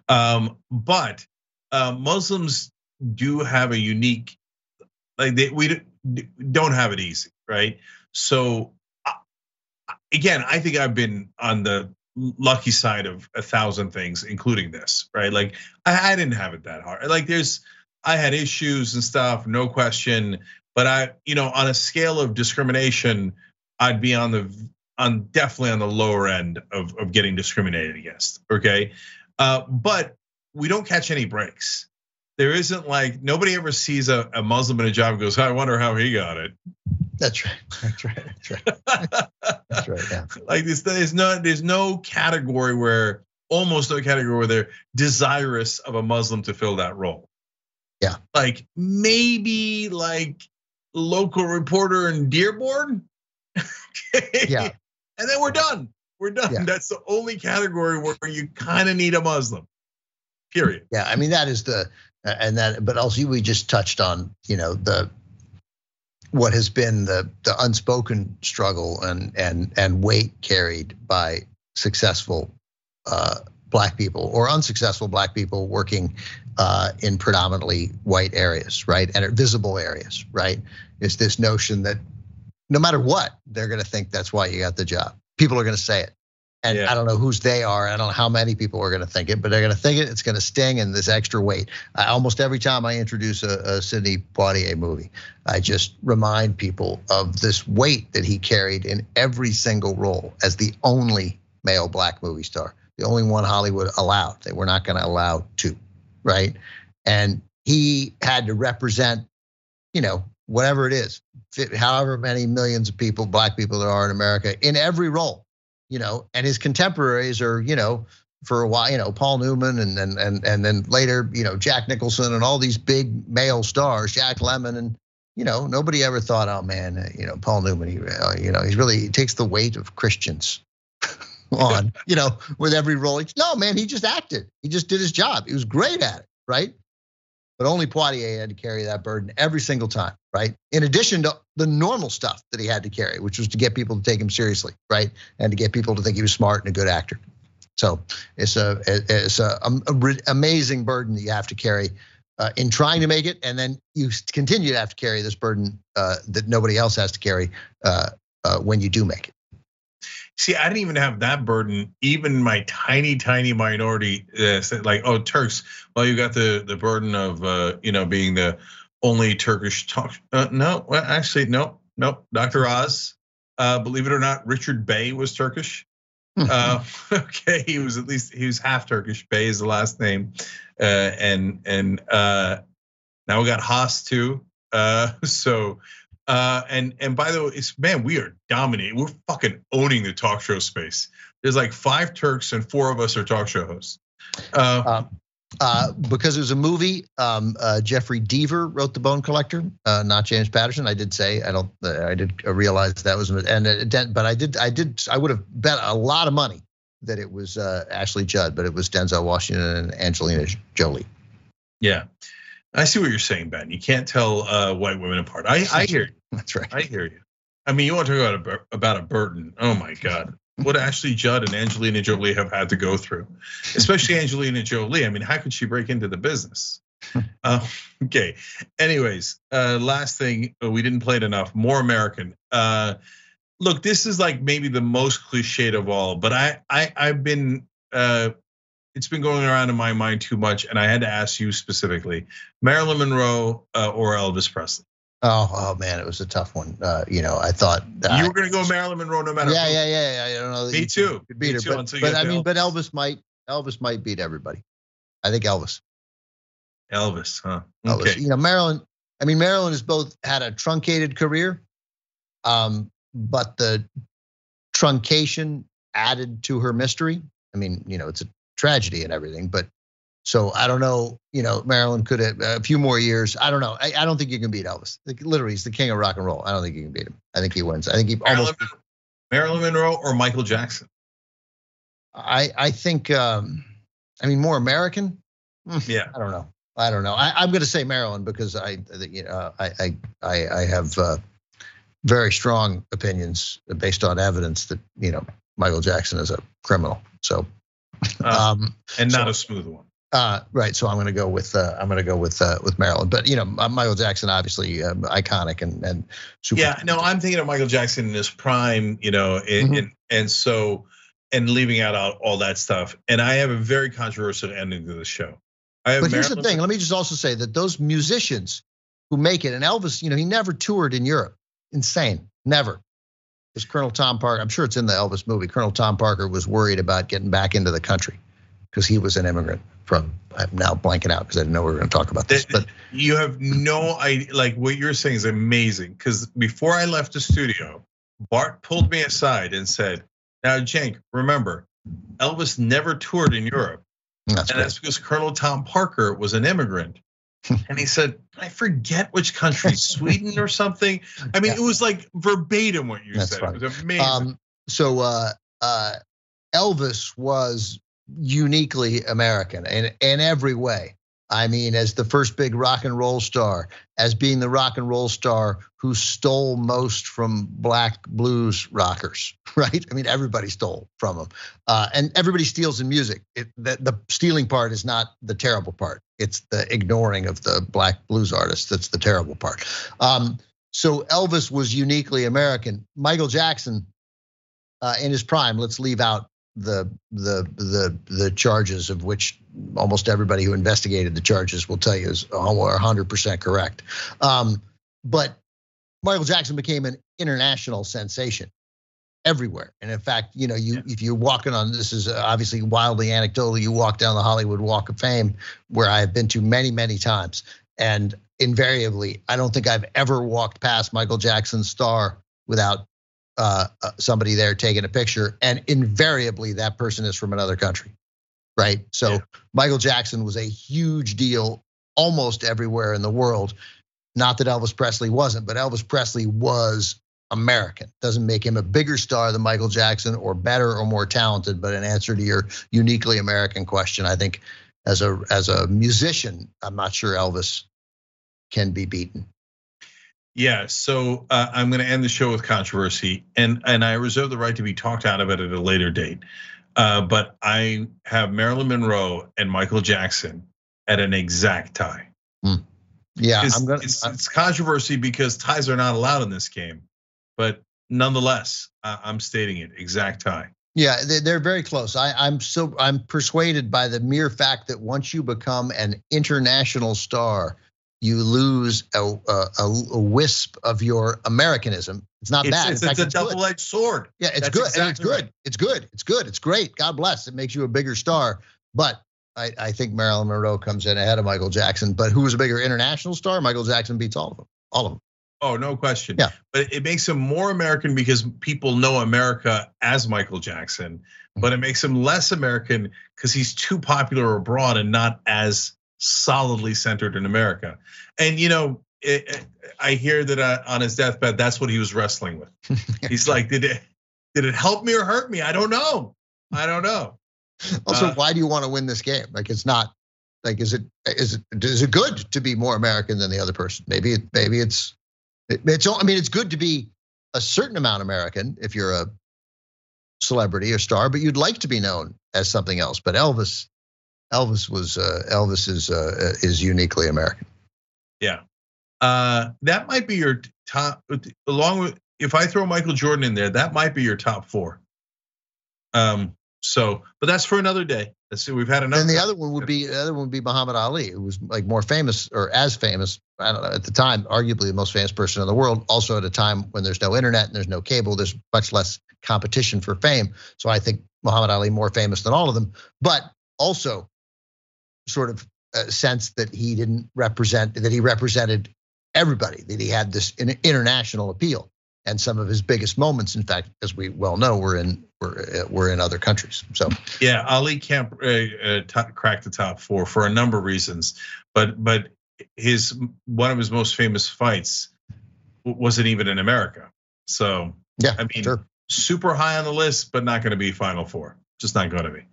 Um, but uh, Muslims do have a unique like they we don't have it easy, right? So again, I think I've been on the lucky side of a thousand things, including this, right? Like I, I didn't have it that hard. Like there's I had issues and stuff, no question. But I, you know, on a scale of discrimination, I'd be on the on definitely on the lower end of, of getting discriminated against. Okay. Uh, but we don't catch any breaks. There isn't like nobody ever sees a, a Muslim in a job and goes, I wonder how he got it.
That's right. That's right. That's right. That's right. Yeah. (laughs)
Like this, there's no there's no category where almost no category where they're desirous of a Muslim to fill that role.
Yeah.
Like maybe like local reporter in Dearborn.
okay. (laughs) Yeah.
And then we're done. We're done. Yeah. That's the only category where you kind of need a Muslim. Period.
Yeah, I mean that is the and that but also we just touched on, you know, the what has been the the unspoken struggle and and and weight carried by successful uh, black people or unsuccessful black people working uh, in predominantly white areas, right, and visible areas, right? Is this notion that no matter what, they're going to think that's why you got the job. People are going to say it. And yeah. I don't know whose they are. I don't know how many people are going to think it, but they're going to think it. It's going to sting and this extra weight. I, almost every time I introduce a, a Sidney Poitier movie, I just remind people of this weight that he carried in every single role as the only male black movie star, the only one Hollywood allowed. They were not going to allow two, right? And he had to represent, you know, whatever it is, however many millions of people, black people there are in America, in every role, you know, and his contemporaries are, you know, for a while, you know, Paul Newman and and and and then later, you know, Jack Nicholson and all these big male stars, Jack Lemmon and you know, nobody ever thought, oh man, you know, Paul Newman, he, uh, you know, he's really he takes the weight of Christians (laughs) on, you know, with every role. No, man, he just acted. He just did his job. He was great at it, right? but only Poitier had to carry that burden every single time, right? In addition to the normal stuff that he had to carry, which was to get people to take him seriously, right? And to get people to think he was smart and a good actor. So it's a it's a, a amazing burden that you have to carry uh, in trying to make it, and then you continue to have to carry this burden uh, that nobody else has to carry uh, uh when you do make it.
See, I didn't even have that burden. Even my tiny, tiny minority, uh, like oh Turks. Well, you got the the burden of uh, you know being the only Turkish talk. Uh, no, well, actually, no, no. Dr. Oz, uh, believe it or not, Richard Bey was Turkish. uh, (laughs) okay, he was at least he was half Turkish. Bey is the last name, uh, and and uh, now we got Haas too. Uh, (laughs) so uh, and and by the way, it's man, we are dominating. We're fucking owning the talk show space. There's like five Turks and four of us are talk show hosts.
Uh, um, uh, because it was a movie. Um, uh, Jeffrey Deaver wrote The Bone Collector, uh, not James Patterson. I did say I don't. I did realize that was and it, but I did. I did. I would have bet a lot of money that it was uh, Ashley Judd, but it was Denzel Washington and Angelina Jolie.
Yeah. I see what you're saying, Ben. You can't tell uh, white women apart. I, I hear you. (laughs)
That's right.
I hear you. I mean, you want to talk about a about a burden? Oh my God. What Ashley Judd and Angelina Jolie have had to go through, especially (laughs) Angelina Jolie. I mean, how could she break into the business? Uh, okay. Anyways, uh, last thing uh, we didn't play it enough. More American. Uh, look, this is like maybe the most cliched of all, but I, I I've been uh, it's been going around in my mind too much, and I had to ask you specifically: Marilyn Monroe uh, or Elvis Presley.
Oh, oh man, it was a tough one. Uh, you know, I thought
you were going to go Marilyn Monroe no matter.
Yeah, yeah, yeah, yeah. I don't know.
Me too.
Could beat Me her, too, but, but I mean, Elvis. but Elvis might, Elvis might beat everybody. I think Elvis.
Elvis, huh?
Okay. Elvis. You know, Marilyn. I mean, Marilyn has both had a truncated career, um, but the truncation added to her mystery. I mean, you know, it's a tragedy and everything, but so I don't know, you know, Marilyn could have a few more years. I don't know. I, I don't think you can beat Elvis. Like, literally, he's the king of rock and roll. I don't think you can beat him. I think he wins. I think he
Marilyn,
almost.
Marilyn Monroe or Michael Jackson.
I I think. um I mean, more American.
Hmm, yeah.
I don't know. I don't know. I, am going to say Marilyn because I, you know, I I I have uh, very strong opinions based on evidence that you know Michael Jackson is a criminal. So,
uh, um, and not so, a smooth one.
Uh, right. So I'm going to go with uh, I'm going to go with uh, with Marilyn. But you know, Michael Jackson obviously um, iconic and and
super. Yeah. No, I'm thinking of Michael Jackson in his prime. You know, and mm-hmm. and, and so and leaving out all, all that stuff. And I have a very controversial ending to the show.
but here's the thing. Let me just also say that those musicians who make it, and Elvis, you know, he never toured in Europe. Insane. Never. Because Colonel Tom Parker, I'm sure it's in the Elvis movie. Colonel Tom Parker was worried about getting back into the country because he was an immigrant from I'm now blanking out because I didn't know we were going to talk about this. But
you have no idea. Like what you're saying is amazing. Because before I left the studio, Bart pulled me aside and said, "Now, Cenk, remember, Elvis never toured in Europe, that's and that's because Colonel Tom Parker was an immigrant." (laughs) and he said, "I forget which country, (laughs) Sweden or something." I mean, yeah. it was like verbatim what you that's said. Funny. It was amazing. Um,
so uh, uh, Elvis was uniquely American in, in every way. I mean, as the first big rock and roll star, as being the rock and roll star who stole most from black blues rockers, (laughs) right? I mean, everybody stole from them, uh, and everybody steals in music. It, the, the, stealing part is not the terrible part; it's the ignoring of the black blues artists that's the terrible part. Um, so Elvis was uniquely American. Michael Jackson, uh, in his prime, let's leave out the the the the charges of which almost everybody who investigated the charges will tell you is 100% correct. Um, but Michael Jackson became an international sensation everywhere. And in fact, you know, you yeah. if you're walking on this is obviously wildly anecdotal. You walk down the Hollywood Walk of Fame, where I have been to many many times, and invariably, I don't think I've ever walked past Michael Jackson's star without uh, uh, somebody there taking a picture, and invariably that person is from another country, right? So yeah. Michael Jackson was a huge deal almost everywhere in the world. Not that Elvis Presley wasn't, but Elvis Presley was American. Doesn't make him a bigger star than Michael Jackson or better or more talented, but in answer to your uniquely American question, I think as a as a musician, I'm not sure Elvis can be beaten.
Yeah, so uh, I'm going to end the show with controversy, and and I reserve the right to be talked out of it at a later date. Uh, but I have Marilyn Monroe and Michael Jackson at an exact tie.
Mm. Yeah,
it's, I'm gonna, it's, it's, controversy because ties are not allowed in this game, but nonetheless, I'm stating it exact tie.
Yeah, they're very close. I, am so I'm persuaded by the mere fact that once you become an international star, you lose a, a, a, wisp of your Americanism. It's not
it's,
bad.
It's, it's a double-edged sword.
Yeah, it's That's good. Exactly it's good. Right. It's good. It's good. It's great. God bless. It makes you a bigger star. But I, I think Marilyn Monroe comes in ahead of Michael Jackson. But who was a bigger international star? Michael Jackson beats all of them. All of them.
Oh, no question.
Yeah.
But it makes him more American because people know America as Michael Jackson. But mm-hmm. it makes him less American because he's too popular abroad and not as solidly centered in America. And you know, it, I hear that uh, on his deathbed, that's what he was wrestling with. (laughs) He's like, did it did it help me or hurt me? I don't know. I don't know.
Also, uh, why do you want to win this game? Like, it's not like is it is it is it good to be more American than the other person? Maybe it, maybe it's it's I mean it's good to be a certain amount American if you're a celebrity or star, but you'd like to be known as something else. But Elvis, Elvis was uh, Elvis is uh, is uniquely American.
Yeah, uh, that might be your top. Along with if I throw Michael Jordan in there, that might be your top four. Um. So, but that's for another day. Let's see. We've had another.
And the other one would be the other one would be Muhammad Ali, who was like more famous or as famous. I don't know at the time, arguably the most famous person in the world. Also at a time when there's no internet and there's no cable, there's much less competition for fame. So I think Muhammad Ali more famous than all of them, but also sort of a sense that he didn't represent that he represented everybody, that he had this international appeal. And some of his biggest moments, in fact, as we well know, were in were, uh, were in other countries. So
yeah, Ali can't uh, uh, crack the top four for a number of reasons, but but his one of his most famous fights wasn't even in America. So
yeah, I mean, sure
super high on the list, but not going to be Final Four. Just not going to be.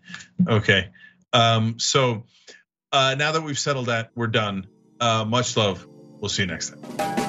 Okay. Um, so uh, now that we've settled that, we're done. Uh, much love. We'll see you next time.